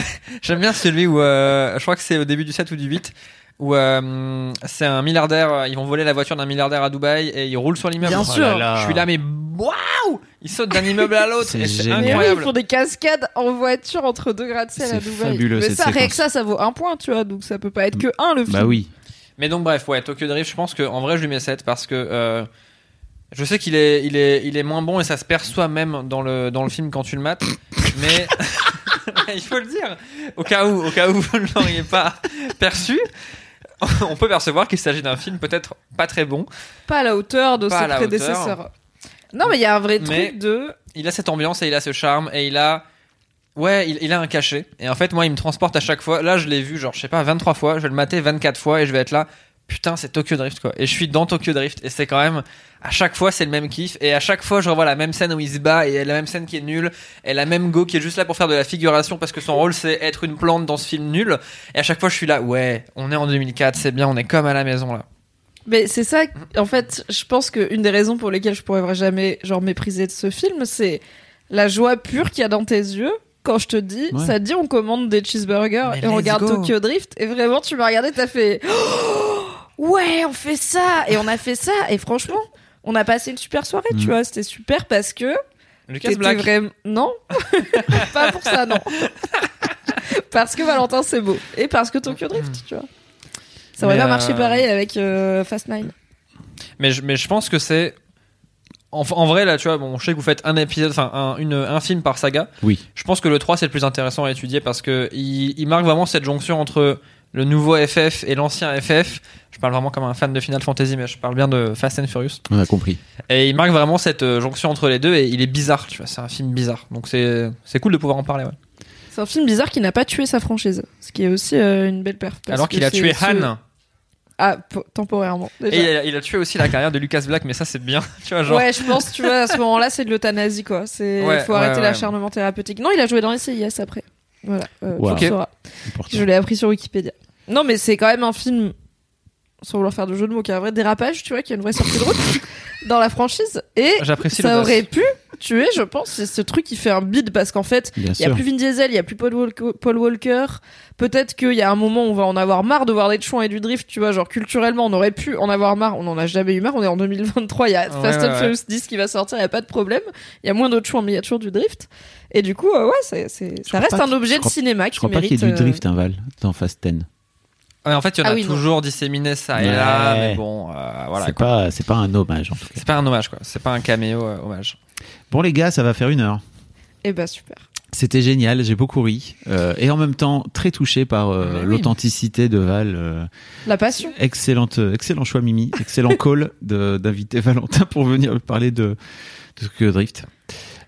<laughs> J'aime bien celui où. euh, je crois que c'est au début du 7 ou du 8. Où euh, c'est un milliardaire. euh, Ils vont voler la voiture d'un milliardaire à Dubaï et ils roulent sur l'immeuble. Bien Oh sûr. là là. Je suis là, mais waouh Ils sautent d'un immeuble à l'autre. C'est. Mais oui, ils incroyable. font des cascades en voiture entre deux gratte-ciel à Dubaï. fabuleux, Mais cette ça, rien que ça, ça vaut un point, tu vois. Donc ça peut pas être que un le film. Bah oui. Mais donc bref, ouais, Tokyo Drift, je pense que en vrai je lui mets 7 parce que euh, je sais qu'il est, il est, il est moins bon et ça se perçoit même dans le, dans le film quand tu le mates. mais <laughs> il faut le dire, au cas où, au cas où vous ne l'auriez pas perçu, <laughs> on peut percevoir qu'il s'agit d'un film peut-être pas très bon. Pas à la hauteur de Pas ses prédécesseurs. Non, mais il y a un vrai Mais- truc de. Il a cette ambiance et il a ce charme et il a Ouais, il, il a un cachet. Et en fait, moi, il me transporte à chaque fois. Là, je l'ai vu, genre, je sais pas, 23 fois. Je vais le mater 24 fois et je vais être là. Putain, c'est Tokyo Drift, quoi. Et je suis dans Tokyo Drift. Et c'est quand même, à chaque fois, c'est le même kiff. Et à chaque fois, je revois la même scène où il se bat et la même scène qui est nulle. Et la même go qui est juste là pour faire de la figuration parce que son rôle, c'est être une plante dans ce film nul. Et à chaque fois, je suis là, ouais, on est en 2004, c'est bien, on est comme à la maison, là. Mais c'est ça, en fait, je pense qu'une des raisons pour lesquelles je pourrais jamais genre mépriser de ce film, c'est la joie pure qu'il y a dans tes yeux. Quand je te dis, Ouais. ça te dit on commande des cheeseburgers Mais et on regarde go. Tokyo Drift et vraiment tu m'as regardé, t'as fait <gasps> Oh, ouais on fait ça et on a fait ça et franchement on a passé une super soirée, tu Mm. vois, c'était super parce que Lucas Black. vraiment non, <laughs> pas pour ça non, <laughs> parce que Valentin c'est beau et parce que Tokyo Drift, tu vois. Ça aurait pas euh, marché pareil avec euh, Fast Nine. Mais je, mais je pense que c'est. En, en vrai, là, tu vois, bon, je sais que vous faites un épisode, enfin, un, une- un film par saga. Oui. Je pense que le 3, c'est le plus intéressant à étudier parce que il, il marque vraiment cette jonction entre le nouveau FF et l'ancien FF. Je parle vraiment comme un fan de Final Fantasy, mais je parle bien de Fast and Furious. On a compris. Et il marque vraiment cette euh, jonction entre les deux et il est bizarre, tu vois. C'est un film bizarre. Donc c'est c'est cool de pouvoir en parler, ouais. C'est un film bizarre qui n'a pas tué sa franchise, ce qui est aussi euh, une belle perf. Alors qu'il a tué Han. Ah, po- temporairement. Déjà. Et il a, il a tué aussi la carrière de Lucas Black, mais ça, c'est bien. <laughs> Tu vois, genre. Ouais, je pense, tu vois, à ce moment-là, c'est de l'euthanasie, quoi. C'est, Ouais, il faut ouais, arrêter ouais. l'acharnement thérapeutique. Non, il a joué dans les CIS après. Voilà. Euh, Wow. tu le sauras. Important. Je l'ai appris sur Wikipédia. Non, mais c'est quand même un film, sans vouloir faire de jeu de mots, qui a un vrai dérapage, tu vois, qui a une vraie sortie de route <laughs> dans la franchise. Et J'apprécie le ça aurait pu tuer, je pense, c'est ce truc qui fait un bide parce qu'en fait, Il y a plus Vin Diesel, il y a plus Paul Walker. Paul Walker. Peut-être qu'il y a un moment où on va en avoir marre de voir des chouans et du drift, tu vois, genre culturellement on aurait pu en avoir marre, on en a jamais eu marre, on est en 2023, il y a Ouais, Fast ouais, and ouais. Furious 10 qui va sortir, il y a pas de problème. Il y a moins d'autres chouans mais il y a toujours du drift. Et du coup, euh, ouais, c'est, ça reste un objet je de crois- cinéma Je qui crois pas qu'il mérite. y ait du euh, drift, un Val, dans Fast 10. Ouais, en fait, il y en Ah a oui, non. toujours disséminé ça et là, mais bon, euh, voilà. c'est pas, c'est pas un hommage, en tout cas. C'est pas un hommage, quoi. C'est pas un caméo euh, hommage. Bon, les gars, ça va faire une heure. Eh ben super. C'était génial, j'ai beaucoup ri. Euh, et en même temps, très touché par euh, oui. l'authenticité de Val. euh, La passion. excellente, excellent choix, Mimi. Excellent <laughs> call de- d'inviter Valentin pour venir parler de, de Tokyo Drift.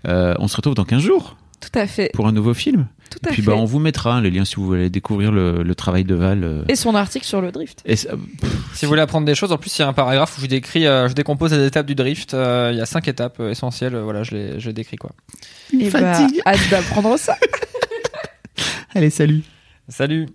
Euh, on se retrouve dans 15 jours Tout à fait. pour un nouveau film. Tout Et à puis fait. bah, on vous mettra les liens si vous voulez découvrir le, le travail de Val. euh. Et son article sur le drift. Et ça- Si vous voulez apprendre des choses, en plus, il y a un paragraphe où je décris, euh, je décompose les étapes du drift. Euh, Il y a cinq étapes essentielles. euh, voilà, je les, je les décris, quoi. Et bah, fatigue. hâte d'apprendre ça. <laughs> Allez, salut. Salut!